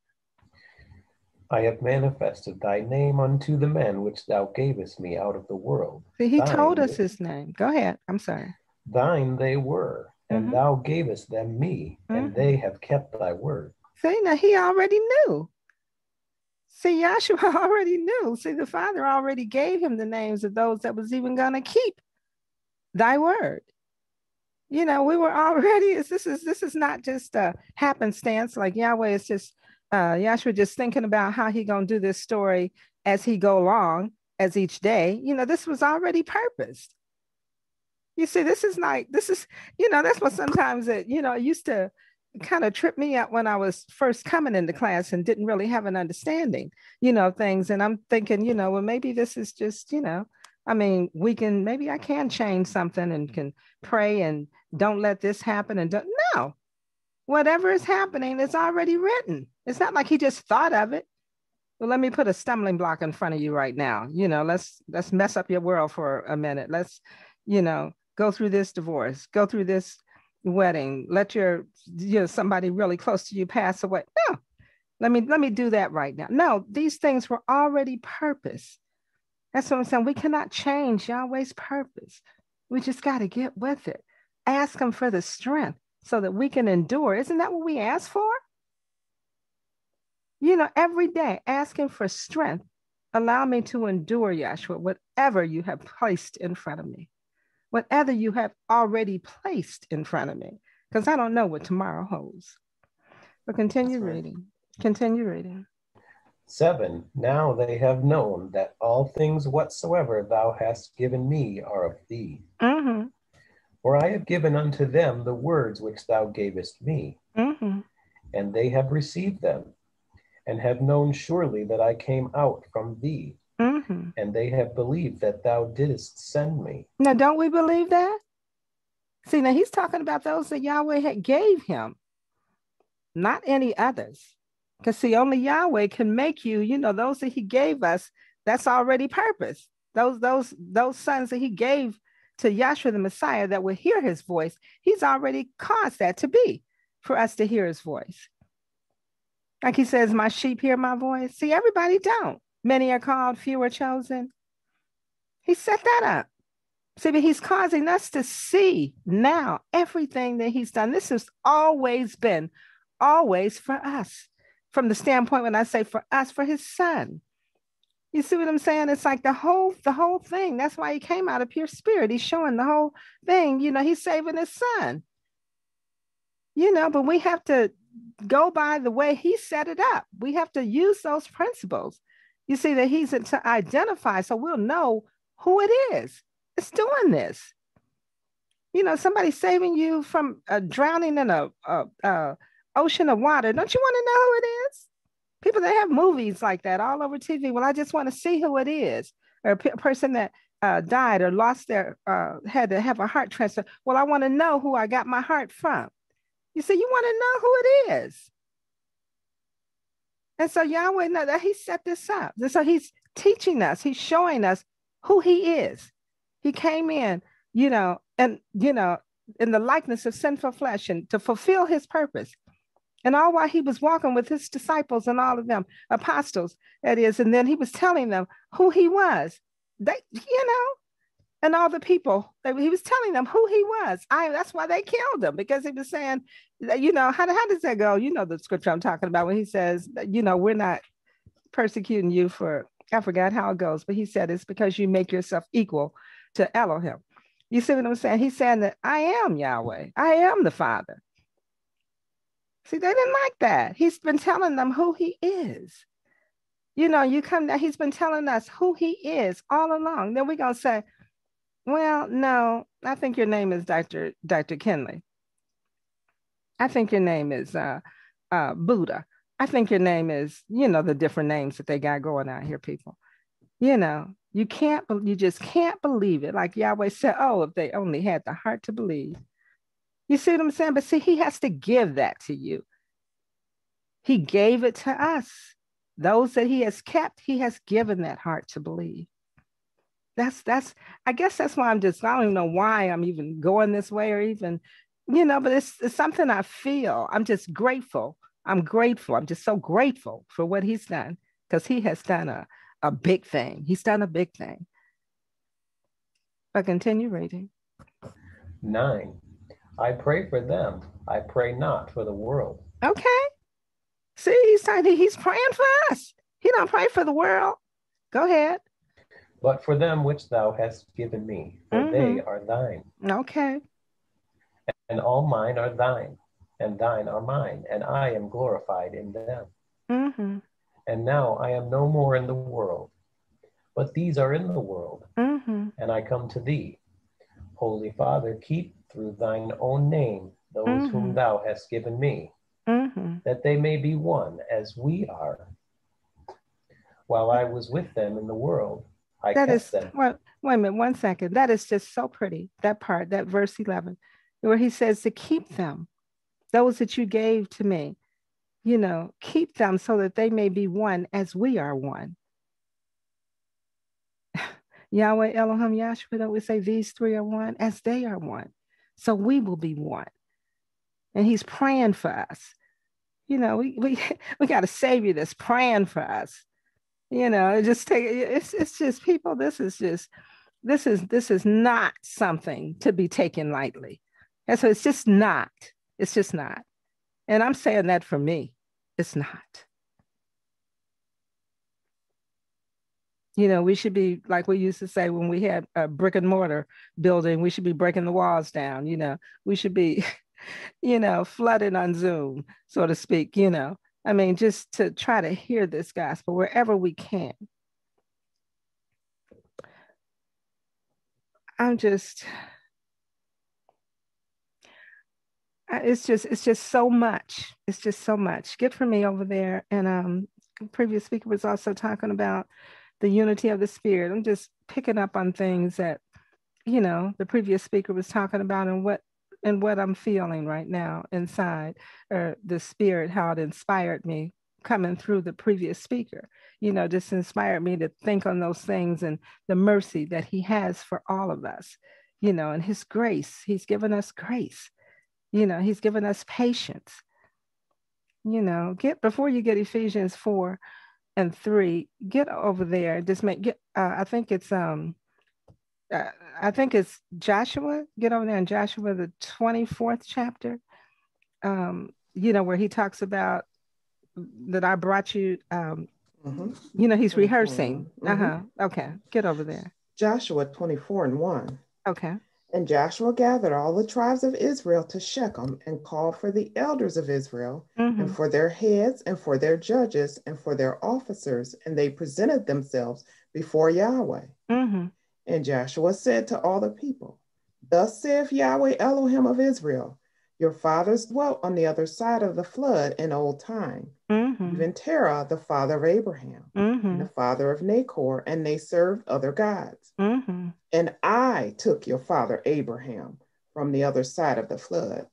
I have manifested thy name unto the men which thou gavest me out of the world. See, he thine told us his name. Go ahead. I'm sorry. Thine they were, and mm-hmm. thou gavest them me, mm-hmm. and they have kept thy word. See, now he already knew. See, Yahshua already knew. See, the Father already gave him the names of those that was even going to keep thy word. You know, we were already, this is this is not just a happenstance like Yahweh is just uh, Yahshua just thinking about how he gonna do this story as he go along, as each day. You know, this was already purposed. You see, this is like this is, you know, that's what sometimes it, you know, it used to kind of tripped me up when I was first coming into class and didn't really have an understanding, you know, things. And I'm thinking, you know, well, maybe this is just, you know, I mean, we can maybe I can change something and can pray and don't let this happen and don't no, whatever is happening is already written. It's not like he just thought of it. Well, let me put a stumbling block in front of you right now. You know, let's let's mess up your world for a minute. Let's, you know, go through this divorce, go through this wedding. Let your you know somebody really close to you pass away. No, let me let me do that right now. No, these things were already purpose. That's what I'm saying. We cannot change Yahweh's purpose. We just got to get with it ask him for the strength so that we can endure. Isn't that what we ask for? You know, every day asking for strength. Allow me to endure, Yahshua, whatever you have placed in front of me, whatever you have already placed in front of me, because I don't know what tomorrow holds. But continue right. reading. Continue reading. Seven, now they have known that all things whatsoever thou hast given me are of thee. Mm-hmm. For I have given unto them the words which thou gavest me, mm-hmm. and they have received them, and have known surely that I came out from thee, mm-hmm. and they have believed that thou didst send me. Now, don't we believe that? See, now he's talking about those that Yahweh had gave him, not any others. Because see, only Yahweh can make you, you know, those that he gave us, that's already purpose. Those, those, those sons that he gave to Yahshua the Messiah that will hear his voice, he's already caused that to be for us to hear his voice. Like he says, my sheep hear my voice. See, everybody don't. Many are called, few are chosen. He set that up. See, but he's causing us to see now everything that he's done. This has always been, always for us from the standpoint when I say for us, for his son. You see what I'm saying? It's like the whole the whole thing. That's why he came out of pure spirit. He's showing the whole thing. You know, he's saving his son. You know, but we have to go by the way he set it up. We have to use those principles. You see that he's to identify, so we'll know who it is. It's doing this. You know, somebody saving you from uh, drowning in a, a, a ocean of water. Don't you want to know who it is? People that have movies like that all over TV. Well, I just want to see who it is. Or a p- person that uh, died or lost their, uh, had to have a heart transplant. Well, I want to know who I got my heart from. You see, you want to know who it is. And so Yahweh, know that He set this up. And so He's teaching us, He's showing us who He is. He came in, you know, and, you know, in the likeness of sinful flesh and to fulfill His purpose. And all while he was walking with his disciples and all of them, apostles, that is, and then he was telling them who he was. They, you know, and all the people, he was telling them who he was. I that's why they killed him, because he was saying, you know, how, how does that go? You know the scripture I'm talking about when he says, you know, we're not persecuting you for I forgot how it goes, but he said it's because you make yourself equal to Elohim. You see what I'm saying? He's saying that I am Yahweh, I am the Father. See, they didn't like that. He's been telling them who he is. You know, you come down, he's been telling us who he is all along. Then we're going to say, well, no, I think your name is Dr. Dr. Kinley. I think your name is uh, uh, Buddha. I think your name is, you know, the different names that they got going out here, people. You know, you can't, you just can't believe it. Like Yahweh said, oh, if they only had the heart to believe. You see what I'm saying? But see, he has to give that to you. He gave it to us. Those that he has kept, he has given that heart to believe. That's that's I guess that's why I'm just I don't even know why I'm even going this way or even, you know, but it's, it's something I feel. I'm just grateful. I'm grateful. I'm just so grateful for what he's done because he has done a, a big thing. He's done a big thing. But continue reading. Nine. I pray for them. I pray not for the world. Okay. See, he's saying he's praying for us. He don't pray for the world. Go ahead. But for them which thou hast given me, for mm-hmm. they are thine. Okay. And all mine are thine, and thine are mine, and I am glorified in them. Mm-hmm. And now I am no more in the world, but these are in the world, mm-hmm. and I come to thee. Holy Father, keep through thine own name those mm-hmm. whom thou hast given me, mm-hmm. that they may be one as we are. While I was with them in the world, I that is, them. Well, wait a minute, one second. That is just so pretty, that part, that verse 11, where he says to keep them, those that you gave to me, you know, keep them so that they may be one as we are one. Yahweh, Elohim, Yahshua, don't we say these three are one as they are one? so we will be one. And he's praying for us. You know, we we we got a savior that's praying for us. You know, it just take it's it's just people, this is just this is this is not something to be taken lightly. And so it's just not. It's just not. And I'm saying that for me, it's not. You know, we should be like we used to say when we had a brick and mortar building, we should be breaking the walls down. You know, we should be, you know, flooding on Zoom, so to speak. You know, I mean, just to try to hear this gospel wherever we can. I'm just, it's just, it's just so much. It's just so much. Get for me over there. And um, previous speaker was also talking about the unity of the spirit. I'm just picking up on things that, you know, the previous speaker was talking about and what and what I'm feeling right now inside, or the spirit, how it inspired me coming through the previous speaker. You know, just inspired me to think on those things and the mercy that he has for all of us, you know, and his grace. He's given us grace. You know, he's given us patience. You know, get before you get Ephesians 4 and 3, get over there. Just make get uh, I think it's um I think it's Joshua. Get over there in Joshua, the 24th chapter, um, you know, where he talks about that I brought you. Um, mm-hmm. You know, he's rehearsing. Mm-hmm. Uh huh. Okay. Get over there. Joshua 24 and 1. Okay. And Joshua gathered all the tribes of Israel to Shechem and called for the elders of Israel mm-hmm. and for their heads and for their judges and for their officers. And they presented themselves before Yahweh. Mm-hmm. And Joshua said to all the people, Thus saith Yahweh Elohim of Israel, your fathers dwelt on the other side of the flood in old time. Mm-hmm. Even Terah, the father of Abraham, mm-hmm. and the father of Nahor, and they served other gods. Mm-hmm. And I took your father Abraham from the other side of the flood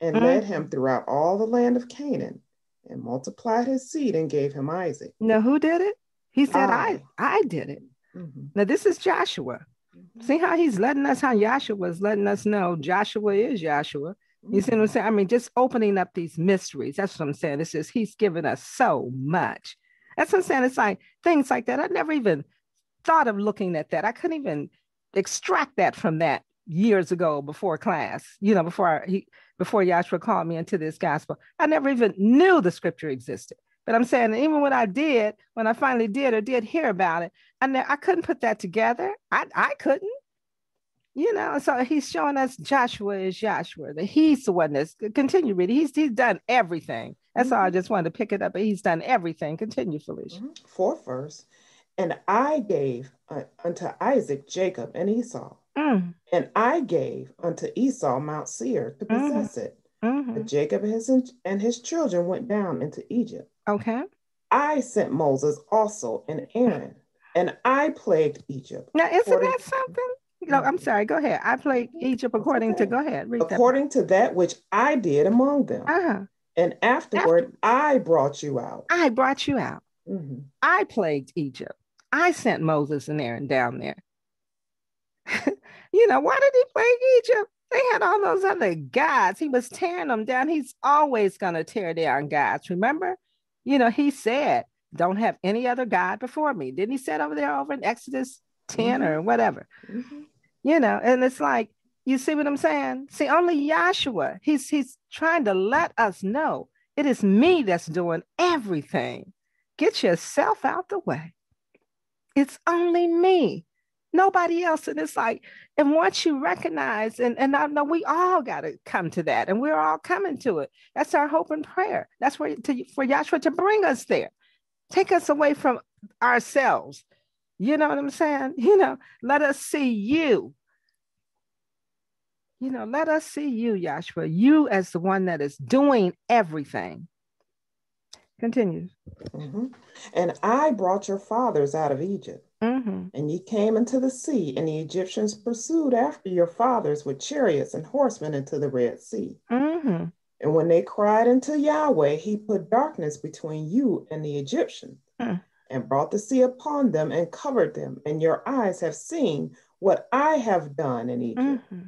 and led him mm-hmm. throughout all the land of Canaan and multiplied his seed and gave him Isaac. Now, who did it? He said, I, I, I did it. Mm-hmm. Now, this is Joshua. Mm-hmm. See how he's letting us, how Joshua was letting us know Joshua is Joshua. You see what I'm saying? I mean, just opening up these mysteries. That's what I'm saying. It's just he's given us so much. That's what I'm saying. It's like things like that. I never even thought of looking at that. I couldn't even extract that from that years ago before class, you know, before he before Yahshua called me into this gospel. I never even knew the scripture existed. But I'm saying, even when I did, when I finally did or did hear about it, I, ne- I couldn't put that together. I, I couldn't. You know, so he's showing us Joshua is Joshua, that he's the one that's continue reading. He's he's done everything. That's mm-hmm. all I just wanted to pick it up, but he's done everything. Continue, Felicia. Mm-hmm. Fourth verse. And I gave uh, unto Isaac Jacob and Esau. Mm. And I gave unto Esau Mount Seir to mm-hmm. possess mm-hmm. it. But Jacob and his, and his children went down into Egypt. Okay. I sent Moses also and Aaron, and I plagued Egypt. Now, isn't that something? No, I'm sorry. Go ahead. I plagued Egypt according okay. to. Go ahead. according that. to that which I did among them. Uh-huh. And afterward, After, I brought you out. I brought you out. Mm-hmm. I plagued Egypt. I sent Moses and Aaron down there. you know, why did he plague Egypt? They had all those other gods. He was tearing them down. He's always going to tear down gods. Remember? You know, he said, don't have any other God before me. Didn't he say over there over in Exodus 10 mm-hmm. or whatever? Mm-hmm. You know, and it's like, you see what I'm saying? See, only Yahshua, he's he's trying to let us know it is me that's doing everything. Get yourself out the way. It's only me nobody else. And it's like, and once you recognize, and, and I know we all got to come to that, and we're all coming to it. That's our hope and prayer. That's where to, for Yahshua to bring us there, take us away from ourselves. You know what I'm saying? You know, let us see you. You know, let us see you, Yahshua, you as the one that is doing everything. Continue. Mm-hmm. And I brought your fathers out of Egypt Mm-hmm. And ye came into the sea, and the Egyptians pursued after your fathers with chariots and horsemen into the Red Sea. Mm-hmm. And when they cried unto Yahweh, he put darkness between you and the Egyptians, mm. and brought the sea upon them and covered them. And your eyes have seen what I have done in Egypt. Mm-hmm.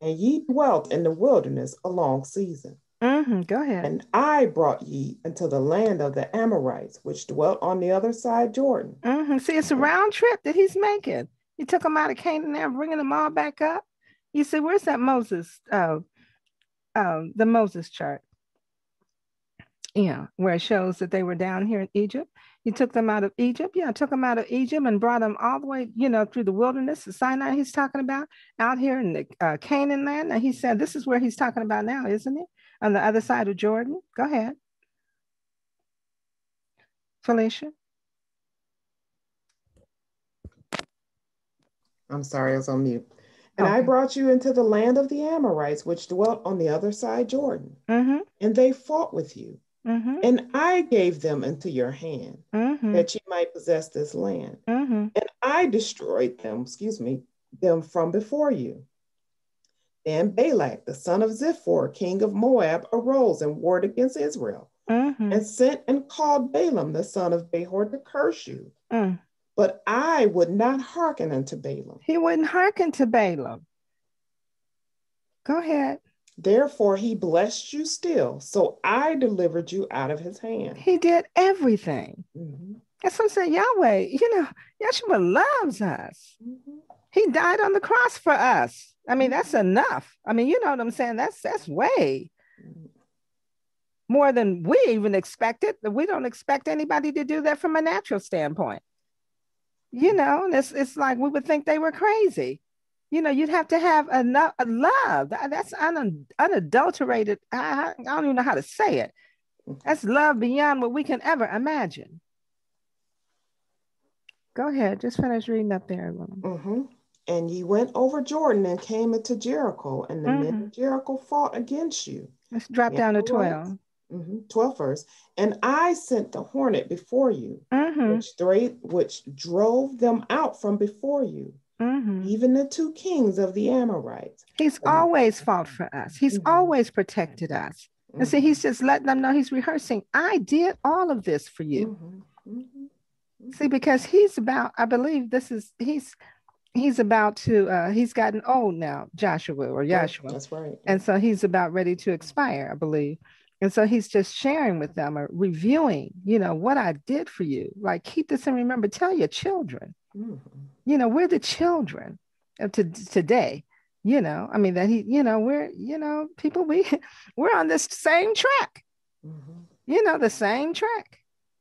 And ye dwelt in the wilderness a long season. Mm-hmm. Go ahead. And I brought ye into the land of the Amorites, which dwelt on the other side Jordan. Mm-hmm. See, it's a round trip that he's making. He took them out of Canaan and bringing them all back up. You see, where's that Moses uh, um, the Moses chart. Yeah, where it shows that they were down here in Egypt. He took them out of Egypt. Yeah, took them out of Egypt and brought them all the way, you know, through the wilderness, the Sinai he's talking about, out here in the uh, Canaan land. And he said, this is where he's talking about now, isn't it? On the other side of Jordan. Go ahead. Felicia. I'm sorry, I was on mute. And okay. I brought you into the land of the Amorites, which dwelt on the other side Jordan. Mm-hmm. And they fought with you. Mm-hmm. And I gave them into your hand mm-hmm. that you might possess this land. Mm-hmm. And I destroyed them, excuse me, them from before you. Then Balak, the son of Zippor, king of Moab, arose and warred against Israel mm-hmm. and sent and called Balaam, the son of Beor, to curse you. Mm. But I would not hearken unto Balaam. He wouldn't hearken to Balaam. Go ahead. Therefore, he blessed you still. So I delivered you out of his hand. He did everything. Mm-hmm. That's what I'm saying. Yahweh, you know, Yahshua loves us. Mm-hmm. He died on the cross for us. I mean, that's mm-hmm. enough. I mean, you know what I'm saying? That's that's way mm-hmm. more than we even expected. We don't expect anybody to do that from a natural standpoint you know, and it's it's like we would think they were crazy. You know, you'd have to have enough a love. That's un, unadulterated. I, I don't even know how to say it. That's love beyond what we can ever imagine. Go ahead, just finish reading up there. Mm-hmm. And ye went over Jordan and came into Jericho, and the mm-hmm. men of Jericho fought against you. Let's drop down to 12 mm-hmm, 12 verse. And I sent the hornet before you, mm-hmm. which, which drove them out from before you, mm-hmm. even the two kings of the Amorites. He's always fought for us, He's mm-hmm. always protected us. And see, he's just letting them know he's rehearsing. I did all of this for you. Mm-hmm. Mm-hmm. See, because he's about, I believe this is, he's, he's about to uh he's gotten old now joshua or joshua that's right and so he's about ready to expire i believe and so he's just sharing with them or reviewing, you know, what I did for you. Like, keep this and remember, tell your children. Mm-hmm. You know, we're the children of to, today. You know, I mean, that he, you know, we're, you know, people, we, we're on this same track. Mm-hmm. You know, the same track.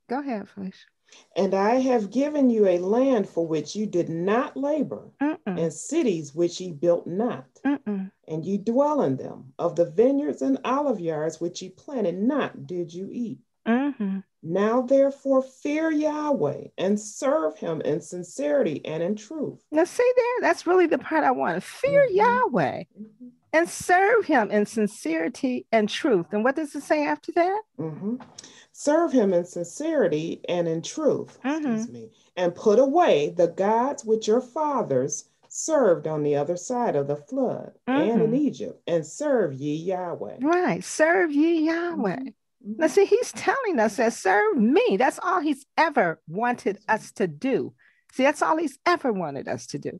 Go ahead, Felicia. And I have given you a land for which you did not labor, Mm-mm. and cities which ye built not, Mm-mm. and ye dwell in them. Of the vineyards and olive yards which ye planted not, did you eat. Mm-hmm. Now, therefore, fear Yahweh and serve him in sincerity and in truth. Now, see there, that's really the part I want. Fear mm-hmm. Yahweh mm-hmm. and serve him in sincerity and truth. And what does it say after that? Mm-hmm serve him in sincerity and in truth, mm-hmm. excuse me, and put away the gods which your fathers served on the other side of the flood mm-hmm. and in mm-hmm. Egypt, and serve ye Yahweh. Right, serve ye Yahweh. Mm-hmm. Now, see, he's telling us that serve me. That's all he's ever wanted us to do. See, that's all he's ever wanted us to do.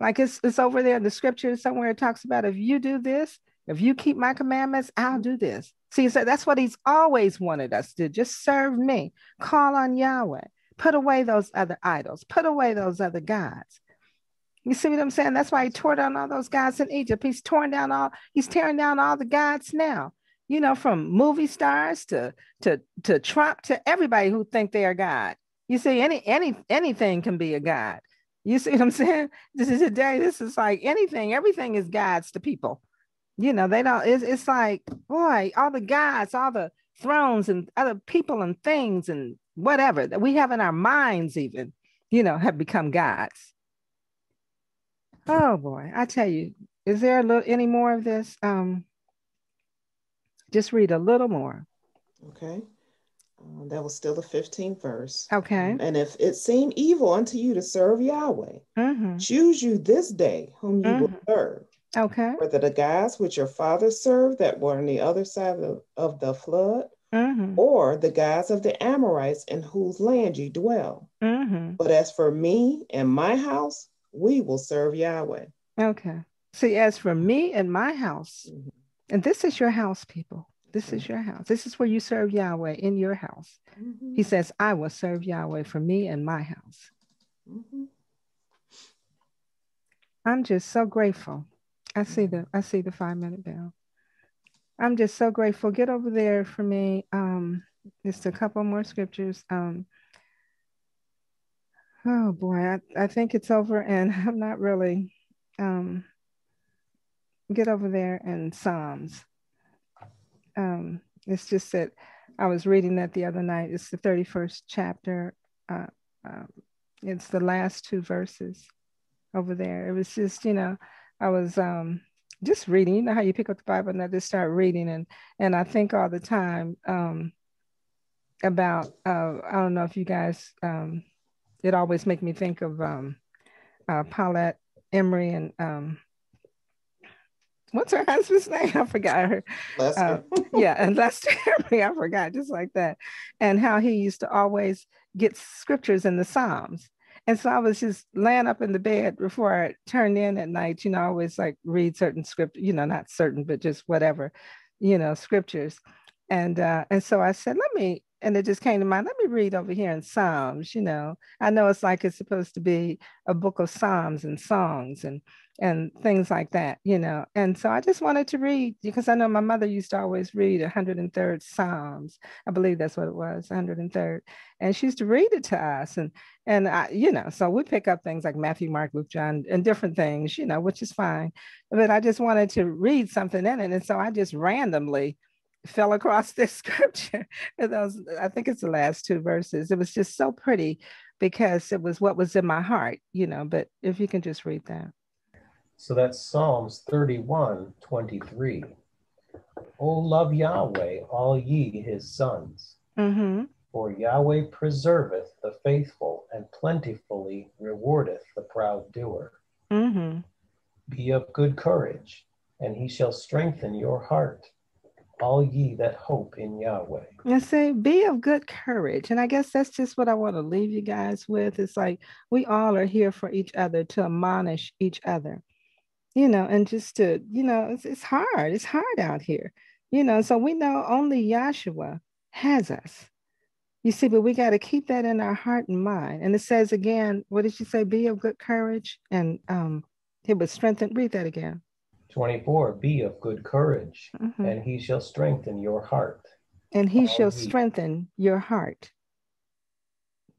Like it's, it's over there in the scripture somewhere, it talks about if you do this, if you keep my commandments, I'll do this. See, so that's what he's always wanted us to do. just serve me, call on Yahweh, put away those other idols, put away those other gods. You see what I'm saying? That's why he tore down all those gods in Egypt. He's torn down all, he's tearing down all the gods now. You know, from movie stars to to to Trump to everybody who think they are God. You see, any any anything can be a God. You see what I'm saying? This is today. This is like anything, everything is gods to people you know they don't it's, it's like boy all the gods all the thrones and other people and things and whatever that we have in our minds even you know have become gods oh boy i tell you is there a little any more of this um just read a little more okay uh, that was still the 15th verse. Okay. And if it seem evil unto you to serve Yahweh, mm-hmm. choose you this day whom you mm-hmm. will serve. Okay. Whether the gods which your fathers served that were on the other side of, of the flood, mm-hmm. or the gods of the Amorites in whose land you dwell. Mm-hmm. But as for me and my house, we will serve Yahweh. Okay. See, as for me and my house, mm-hmm. and this is your house, people. This is your house. This is where you serve Yahweh in your house. Mm-hmm. He says, I will serve Yahweh for me and my house. Mm-hmm. I'm just so grateful I see the I see the five minute bell. I'm just so grateful. Get over there for me. Um, just a couple more scriptures. Um, oh boy, I, I think it's over, and I'm not really. Um, get over there and Psalms. Um, it's just that I was reading that the other night. It's the 31st chapter. Uh, um, it's the last two verses over there. It was just, you know, I was um, just reading. You know how you pick up the Bible and I just start reading, and and I think all the time um, about. Uh, I don't know if you guys. Um, it always make me think of um, uh, Paulette Emery and um, what's her husband's name? I forgot her. Lester. Uh, yeah, and Lester Emery, I forgot, just like that. And how he used to always get scriptures in the Psalms. And so I was just laying up in the bed before I turned in at night, you know, I always like read certain script, you know, not certain, but just whatever, you know, scriptures. And uh, and so I said, let me, and it just came to mind, let me read over here in Psalms, you know. I know it's like it's supposed to be a book of Psalms and songs and and things like that, you know. And so I just wanted to read because I know my mother used to always read 103rd Psalms. I believe that's what it was, 103rd. And she used to read it to us. And and I, you know, so we pick up things like Matthew, Mark, Luke, John, and different things, you know, which is fine. But I just wanted to read something in it. And so I just randomly fell across this scripture. and those, I think it's the last two verses. It was just so pretty because it was what was in my heart, you know. But if you can just read that. So that's Psalms 31 23. Oh, love Yahweh, all ye his sons. Mm-hmm. For Yahweh preserveth the faithful and plentifully rewardeth the proud doer. Mm-hmm. Be of good courage, and he shall strengthen your heart, all ye that hope in Yahweh. And say, be of good courage. And I guess that's just what I want to leave you guys with. It's like we all are here for each other to admonish each other you know, and just to, you know, it's, it's hard. It's hard out here, you know. So we know only Yahshua has us. You see, but we got to keep that in our heart and mind. And it says again, what did you say? Be of good courage, and um, it was strengthened. Read that again. 24 Be of good courage, Mhm. and he shall strengthen your heart. And he all shall ye- strengthen your heart.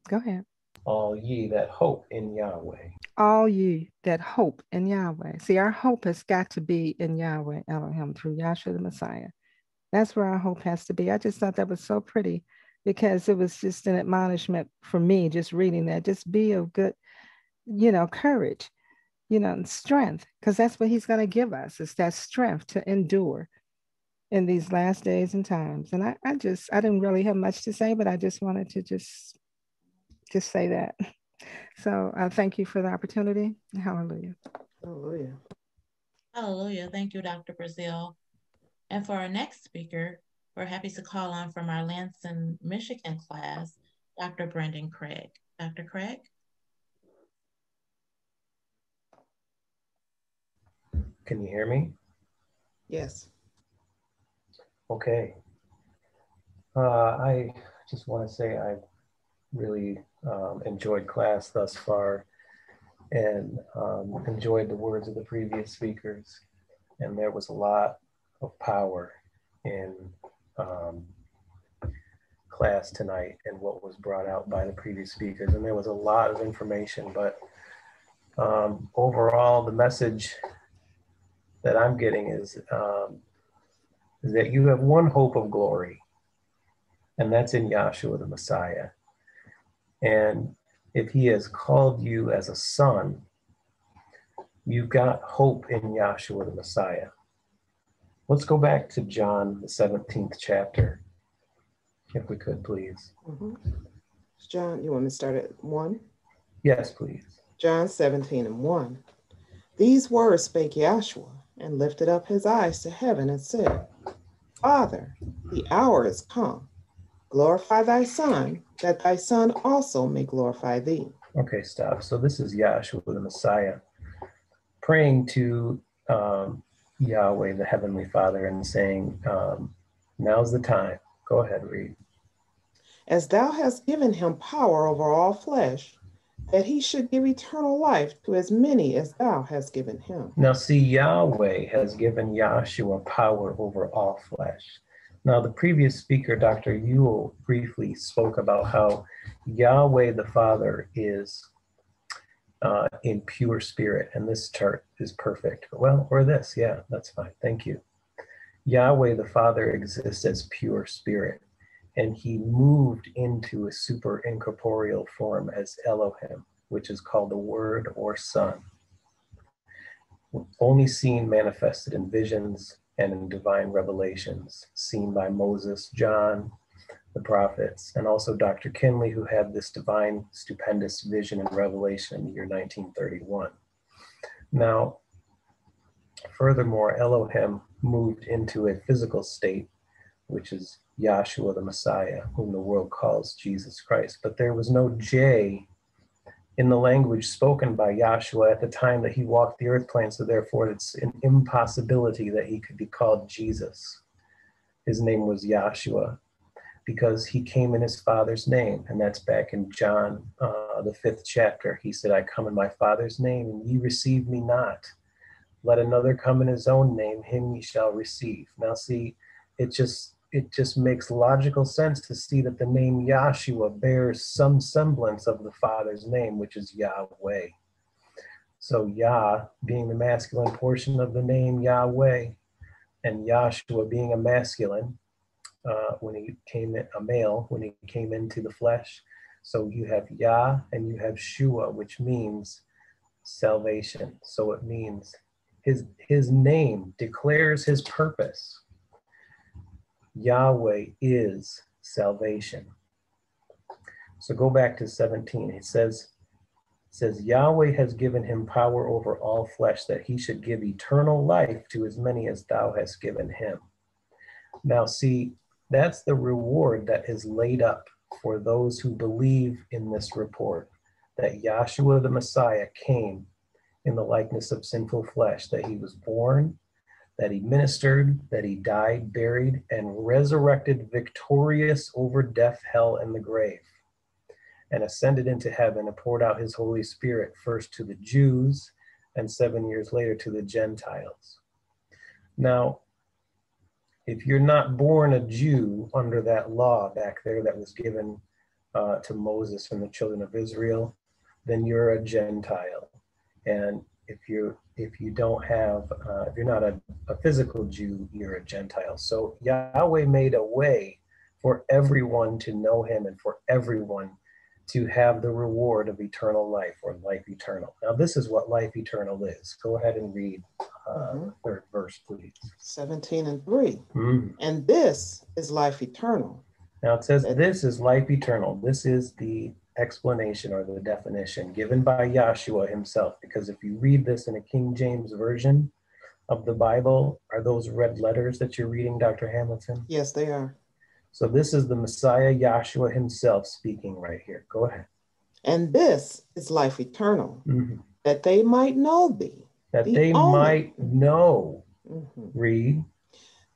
Go ahead. All ye that hope in Yahweh. All ye that hope in Yahweh. See, our hope has got to be in Yahweh Elohim through Yahshua the Messiah. That's where our hope has to be. I just thought that was so pretty because it was just an admonishment for me just reading that. Just be of good, you know, courage, you know, and strength, because that's what he's going to give us. It's that strength to endure in these last days and times. And I, I just, I didn't really have much to say, but I just wanted to just, just say that. So uh, thank you for the opportunity. Hallelujah. Hallelujah. Hallelujah. Thank you, Dr. Brazil. And for our next speaker, we're happy to call on from our Lansing, Michigan class, Dr. Brendan Craig. Dr. Craig? Can you hear me? Yes. Okay. Uh, I just want to say I really um, enjoyed class thus far and um, enjoyed the words of the previous speakers. And there was a lot of power in um, class tonight and what was brought out by the previous speakers. And there was a lot of information, but um, overall, the message that I'm getting is, um, is that you have one hope of glory, and that's in Yahshua the Messiah. And if he has called you as a son, you've got hope in Yahshua the Messiah. Let's go back to John, the 17th chapter, if we could, please. Mhm. John, you want me to start at one? Yes, please. John 17 and 1. These words spake Yahshua and lifted up his eyes to heaven and said, Father, the hour is come. Glorify thy Son, that thy Son also may glorify thee. Okay, stop. So this is Yahshua the Messiah praying to um, Yahweh, the Heavenly Father, and saying, um, Now's the time. Go ahead, read. As thou hast given him power over all flesh, that he should give eternal life to as many as thou hast given him. Now, see, Yahweh has given Yahshua power over all flesh. Now, the previous speaker, Dr. Yule, briefly spoke about how Yahweh the Father is uh, in pure spirit, and this chart is perfect. Well, or this, yeah, that's fine. Thank you. Yahweh the Father exists as pure spirit, and he moved into a super incorporeal form as Elohim, which is called the Word or Son. Only seen manifested in visions and in divine revelations, seen by Moses, John, the prophets, and also Dr. Kinley, who had this divine, stupendous vision and revelation in the year 1931. Now, furthermore, Elohim moved into a physical state, which is Yahshua the Messiah, whom the world calls Jesus Christ. But there was no J in the language spoken by Yahshua at the time that he walked the earth plane, so therefore it's an impossibility that he could be called Jesus. His name was Yahshua because he came in his father's name, and that's back in John, uh, the fifth chapter. He said, I come in my father's name, and ye receive me not. Let another come in his own name, him ye shall receive. Now, see, it just it just makes logical sense to see that the name Yahshua bears some semblance of the Father's name, which is Yahweh. So Yah being the masculine portion of the name Yahweh, and Yahshua being a masculine uh, when he came in, a male when he came into the flesh. So you have Yah and you have Shua, which means salvation. So it means his his name declares his purpose Yahweh is salvation. So go back to 17. It says, it says, Yahweh has given him power over all flesh that he should give eternal life to as many as thou hast given him. Now, see, that's the reward that is laid up for those who believe in this report that Yahshua the Messiah came in the likeness of sinful flesh, that he was born, that he ministered, that he died, buried, and resurrected victorious over death, hell, and the grave, and ascended into heaven and poured out his Holy Spirit first to the Jews and seven years later to the Gentiles. Now, if you're not born a Jew under that law back there that was given uh, to Moses and the children of Israel, then you're a Gentile. And if you if you don't have uh, if you're not a, a physical Jew, you're a Gentile. So Yahweh made a way for everyone to know Him and for everyone to have the reward of eternal life or life eternal. Now, this is what life eternal is. Go ahead and read uh, mm-hmm. third verse, please. 17 and 3. Mm-hmm. And this is life eternal. Now it says, This is life eternal. This is the explanation or the definition given by Yahshua himself. Because if you read this in a King James version of the Bible, are those red letters that you're reading, Dr. Hamilton? Yes, they are. So this is the Messiah Yahshua himself speaking right here. Go ahead. And this is life eternal, mm-hmm. that they might know thee. That the they only. might know. Mm-hmm. Read.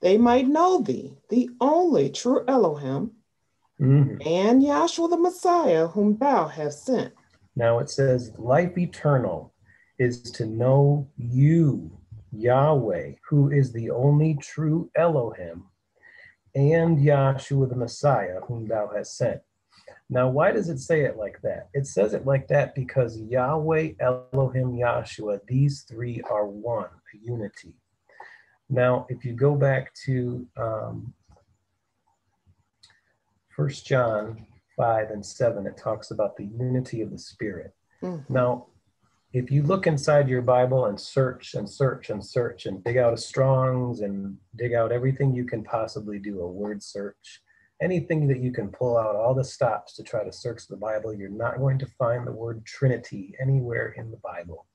They might know thee, the only true Elohim, mm-hmm. and Yahshua the Messiah, whom thou hast sent. Now it says, life eternal is to know you, Yahweh, who is the only true Elohim, and Yahshua the Messiah, whom thou hast sent. Now, why does it say it like that? It says it like that because Yahweh, Elohim, Yahshua, these three are one, a unity. Now, if you go back to um, First John 5 and 7, it talks about the unity of the Spirit. Mm-hmm. Now, if you look inside your Bible and search and search and search and dig out a Strong's and dig out everything you can possibly do, a word search, anything that you can pull out, all the stops to try to search the Bible, you're not going to find the word Trinity anywhere in the Bible.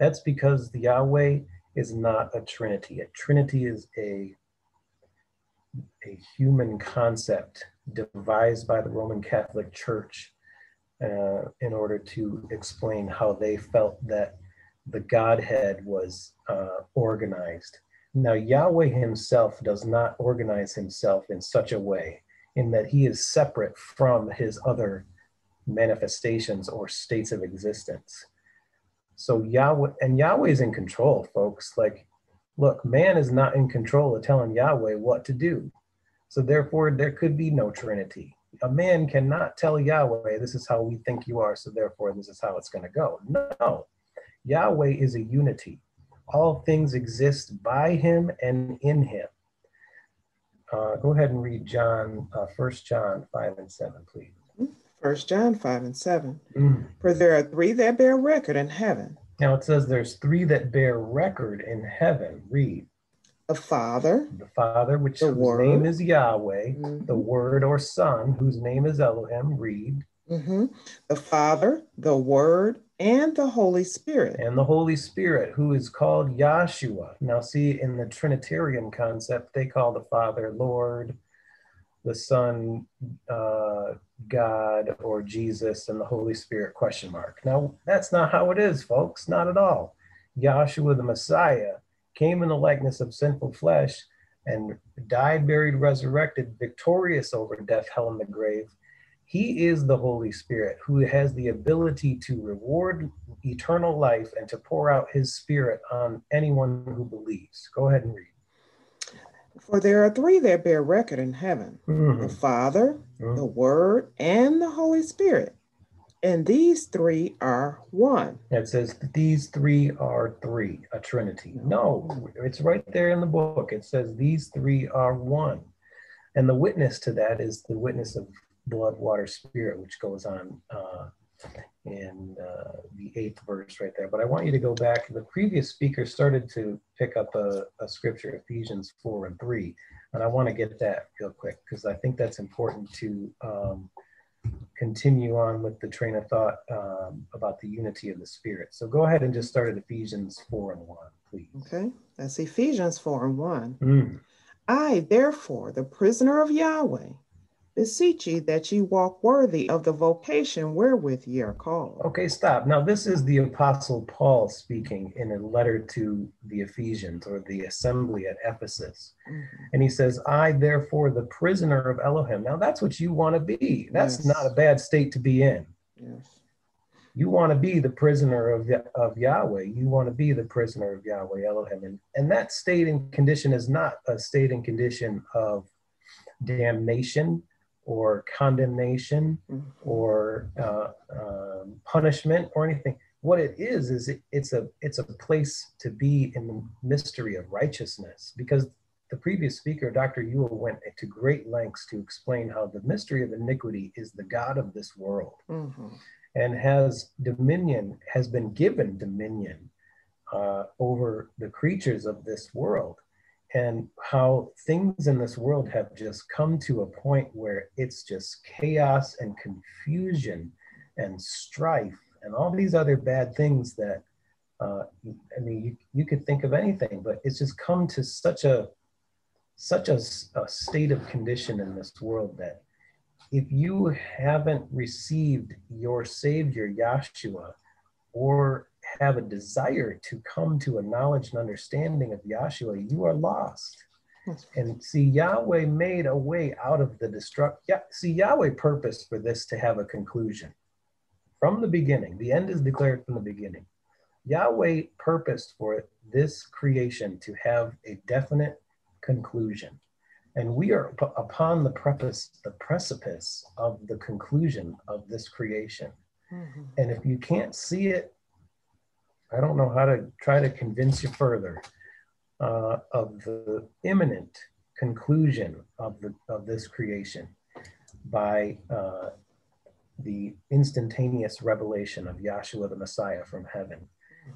That's because the Yahweh is not a Trinity. A Trinity is a, a human concept devised by the Roman Catholic Church uh, in order to explain how they felt that the Godhead was uh, organized. Now, Yahweh himself does not organize himself in such a way in that he is separate from his other manifestations or states of existence. So Yahweh and Yahweh is in control, folks. Like, look, man is not in control of telling Yahweh what to do. So therefore, there could be no Trinity. A man cannot tell Yahweh, this is how we think you are, so therefore this is how it's going to go. No, Yahweh is a unity. All things exist by him and in him. Uh, go ahead and read John, uh, 1 John 5 and 7, please. First John 5 and 7. Mm. For there are three that bear record in heaven. Now it says there's three that bear record in heaven. Read. The Father. The Father, which the whose name is Yahweh. Mm-hmm. The Word or Son, whose name is Elohim. Read. Mm-hmm. The Father, the Word, and the Holy Spirit. And the Holy Spirit, who is called Yahshua. Now, see, in the Trinitarian concept, they call the Father Lord, the Son uh, God, or Jesus, and the Holy Spirit question mark. Now, that's not how it is, folks. Not at all. Yahshua the Messiah came in the likeness of sinful flesh and died, buried, resurrected, victorious over death, hell, and the grave he is the Holy Spirit who has the ability to reward eternal life and to pour out his spirit on anyone who believes. Go ahead and read. For there are three that bear record in heaven mm-hmm. the Father, mm-hmm. the Word, and the Holy Spirit. And these three are one. It says these three are three, a trinity. No, it's right there in the book. It says these three are one. And the witness to that is the witness of blood, water, spirit, which goes on uh, in uh, the eighth verse right there. But I want you to go back. The previous speaker started to pick up a, a scripture, Ephesians 4 and 3. And I want to get that real quick because I think that's important to um, continue on with the train of thought um, about the unity of the Spirit. So go ahead and just start at Ephesians 4 and 1, please. Okay, that's Ephesians 4 and 1. Mm. I, therefore, the prisoner of Yahweh, beseech ye that ye walk worthy of the vocation wherewith ye are called. Okay, stop. Now, this is the Apostle Paul speaking in a letter to the Ephesians or the assembly at Ephesus. Mm-hmm. And he says, I, therefore, the prisoner of Elohim. Now, that's what you want to be. That's yes. not a bad state to be in. Yes. You want to be the prisoner of, of Yahweh. You want to be the prisoner of Yahweh Elohim. And, and that state and condition is not a state and condition of damnation or condemnation mm-hmm. or uh, um, punishment or anything. What it is is it, it's a it's a place to be in the mystery of righteousness because the previous speaker, Dr. Ewell, went to great lengths to explain how the mystery of iniquity is the God of this world mm-hmm. and has dominion, has been given dominion uh, over the creatures of this world and how things in this world have just come to a point where it's just chaos and confusion and strife and all these other bad things that uh, I mean, you, you could think of anything, but it's just come to such a such a, a state of condition in this world that if you haven't received your Savior Yahshua or have a desire to come to a knowledge and understanding of Yahshua, you are lost. And see, Yahweh made a way out of the destruct. Yeah, see, Yahweh purposed for this to have a conclusion from the beginning. The end is declared from the beginning. Yahweh purposed for this creation to have a definite conclusion. And we are upon the, preface, the precipice of the conclusion of this creation. Mm-hmm. And if you can't see it I don't know how to try to convince you further uh, of the imminent conclusion of, the, of this creation by uh, the instantaneous revelation of Yahshua the Messiah from heaven.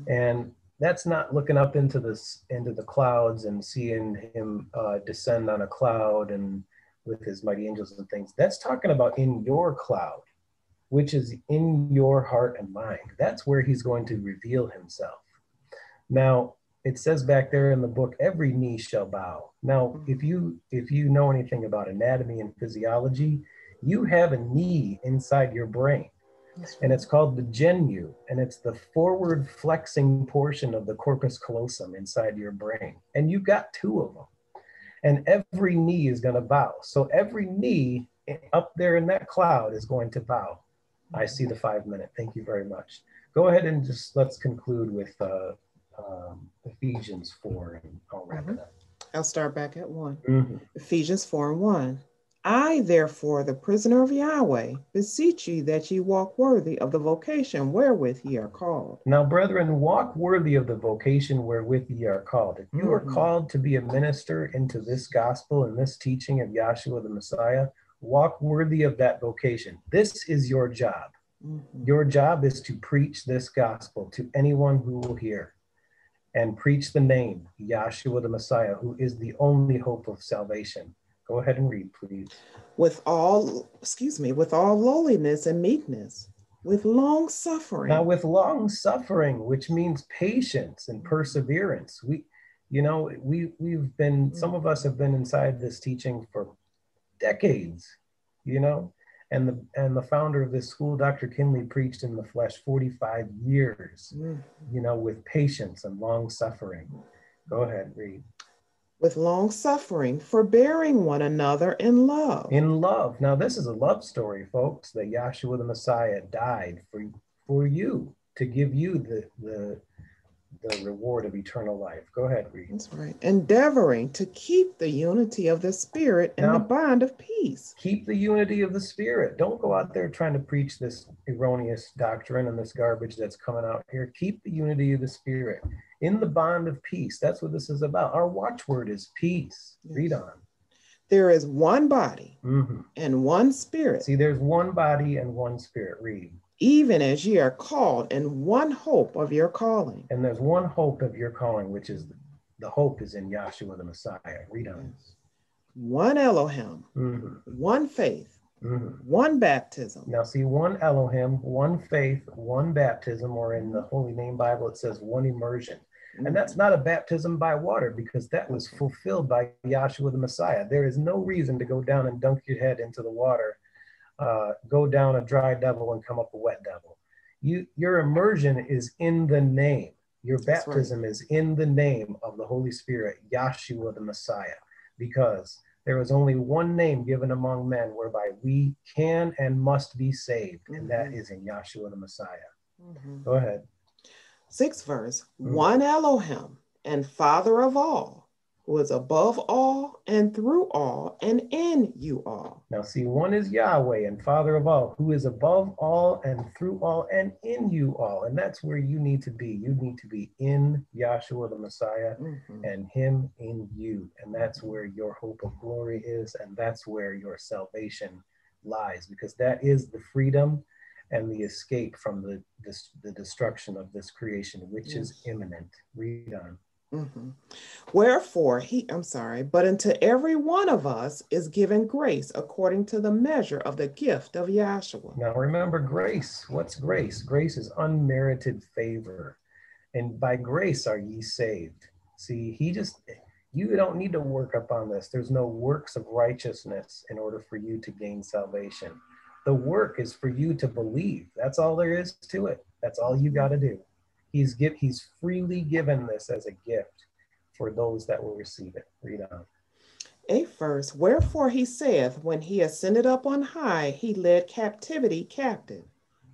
And that's not looking up into this into the clouds and seeing him uh, descend on a cloud and with his mighty angels and things. That's talking about in your cloud which is in your heart and mind. That's where he's going to reveal himself. Now, it says back there in the book, every knee shall bow. Now, if you if you know anything about anatomy and physiology, you have a knee inside your brain. And it's called the genu, and it's the forward flexing portion of the corpus callosum inside your brain. And you've got two of them. And every knee is going to bow. So every knee up there in that cloud is going to bow I see the five minute. Thank you very much. Go ahead and just let's conclude with uh, um, Ephesians 4 and I'll wrap Mhm. it up. I'll start back at one. Mhm. Ephesians 4 and 1. I, therefore, the prisoner of Yahweh, beseech you that ye walk worthy of the vocation wherewith ye are called. Now, brethren, walk worthy of the vocation wherewith ye are called. If you are Mhm. called to be a minister into this gospel and this teaching of Yahshua the Messiah, walk worthy of that vocation. This is your job. Mhm. Your job is to preach this gospel to anyone who will hear and preach the name, Yahshua the Messiah, who is the only hope of salvation. Go ahead and read, please. With all, excuse me, with all lowliness and meekness, with long suffering. Now, with long suffering, which means patience and perseverance, we, you know, we we've been some of us have been inside this teaching for decades, you know, and the and the founder of this school, Dr. Kinley, preached in the flesh 45 years, Mhm. you know, with patience and long suffering. Go ahead, read. with long suffering, forbearing one another in love. In love. Now, this is a love story, folks, that Yahshua the Messiah died for for you to give you the the the reward of eternal life. Go ahead, read. That's right. Endeavoring to keep the unity of the Spirit and Now- the bond of peace. Keep the unity of the spirit. Don't go out there trying to preach this erroneous doctrine and this garbage that's coming out here. Keep the unity of the spirit in the bond of peace. That's what this is about. Our watchword is peace. Read on. There is one body Mhm. and one Spirit, See, there's one body and one spirit. Read. Even as ye are called in one hope of your calling. And there's one hope of your calling, which is the hope is in Yahshua the Messiah. Read on. Yes. One Elohim, Mhm. one faith, Mhm. one baptism. Now, see, one Elohim, one faith, one baptism, or in the Holy Name Bible, it says one immersion. And that's not a baptism by water because that was fulfilled by Yahshua the Messiah. There is no reason to go down and dunk your head into the water, uh, go down a dry devil and come up a wet devil. You, your immersion is in the name. Your That's right. baptism is in the name of the Holy Spirit, Yahshua the Messiah, because there is only one name given among men whereby we can and must be saved, and that Mhm. is in Yahshua the Messiah. Mhm. Go ahead. Sixth verse Mm. one Elohim and Father of all, is above all and through all and in you all. Now, see, one is Yahweh and Father of all, who is above all and through all and in you all. And that's where you need to be. You need to be in Yahshua the Messiah Mhm. and Him in you. And that's where your hope of glory is. And that's where your salvation lies, because that is the freedom and the escape from the, this, the destruction of this creation, which is imminent. Read on. Mhm. Wherefore he, I'm sorry, but unto every one of us is given grace according to the measure of the gift of Yahshua. Now remember grace. What's grace? Grace is unmerited favor. And by grace are ye saved. See, he just, you don't need to work up on this. There's no works of righteousness in order for you to gain salvation. The work is for you to believe. That's all there is to it. That's all you got to do. He's give, he's freely given this as a gift for those that will receive it. Read on. Eighth verse, wherefore he saith, when he ascended up on high, he led captivity captive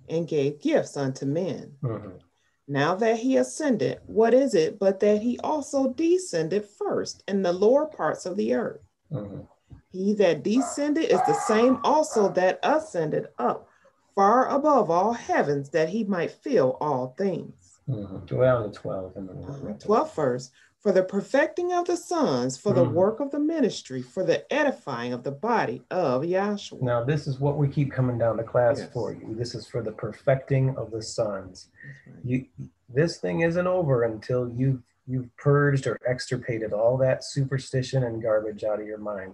and gave gifts unto men. Mhm. Now that he ascended, what is it but that he also descended first in the lower parts of the earth? Mhm. He that descended is the same also that ascended up far above all heavens that he might fill all things. Mhm. Down to 12. And then we'll Uh-huh. wrap it up. 12th verse, for the perfecting of the sons, for the Mhm. work of the ministry, for the edifying of the body of Yahshua. Now, this is what we keep coming down to class Yes. for you. This is for the perfecting of the sons. Right. You, this thing isn't over until you've you've purged or extirpated all that superstition and garbage out of your mind.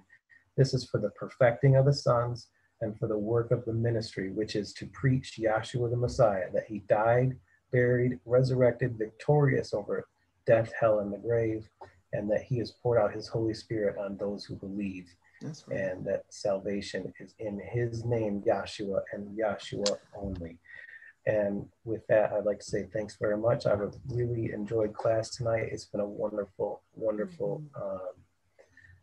This is for the perfecting of the sons and for the work of the ministry, which is to preach Yahshua the Messiah, that he died, buried, resurrected, victorious over death, hell, and the grave, and that he has poured out his Holy Spirit on those who believe That's right. and that salvation is in his name, Yahshua, and Yahshua only. And with that, I'd like to say thanks very much. I've really enjoyed class tonight. It's been a wonderful, wonderful um,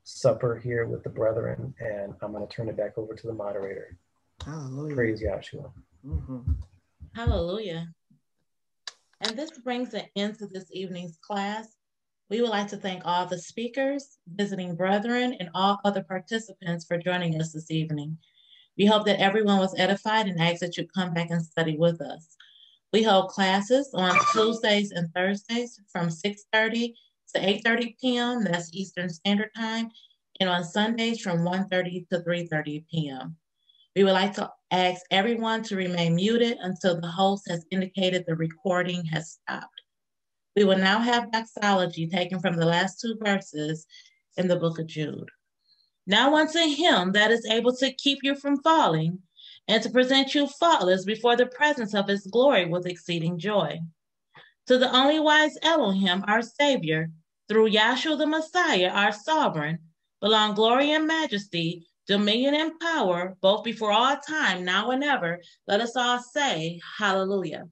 supper here with the brethren. And I'm going to turn it back over to the moderator. Hallelujah. Praise Yahshua. Mm-hmm. Hallelujah. And this brings an end to this evening's class. We would like to thank all the speakers, visiting brethren, and all other participants for joining us this evening. We hope that everyone was edified and ask that you come back and study with us. We hold classes on Tuesdays and Thursdays from 6.30 to 8.30 p.m., that's Eastern Standard Time, and on Sundays from 1.30 to 3.30 p.m. We would like to ask everyone to remain muted until the host has indicated the recording has stopped. We will now have doxology taken from the last two verses in the book of Jude. Now unto him that is able to keep you from falling and to present you faultless before the presence of his glory with exceeding joy. To the only wise Elohim, our Savior, through Yahshua the Messiah, our sovereign, belong glory and majesty, dominion and power, both before all time, now and ever. Let us all say, Hallelujah.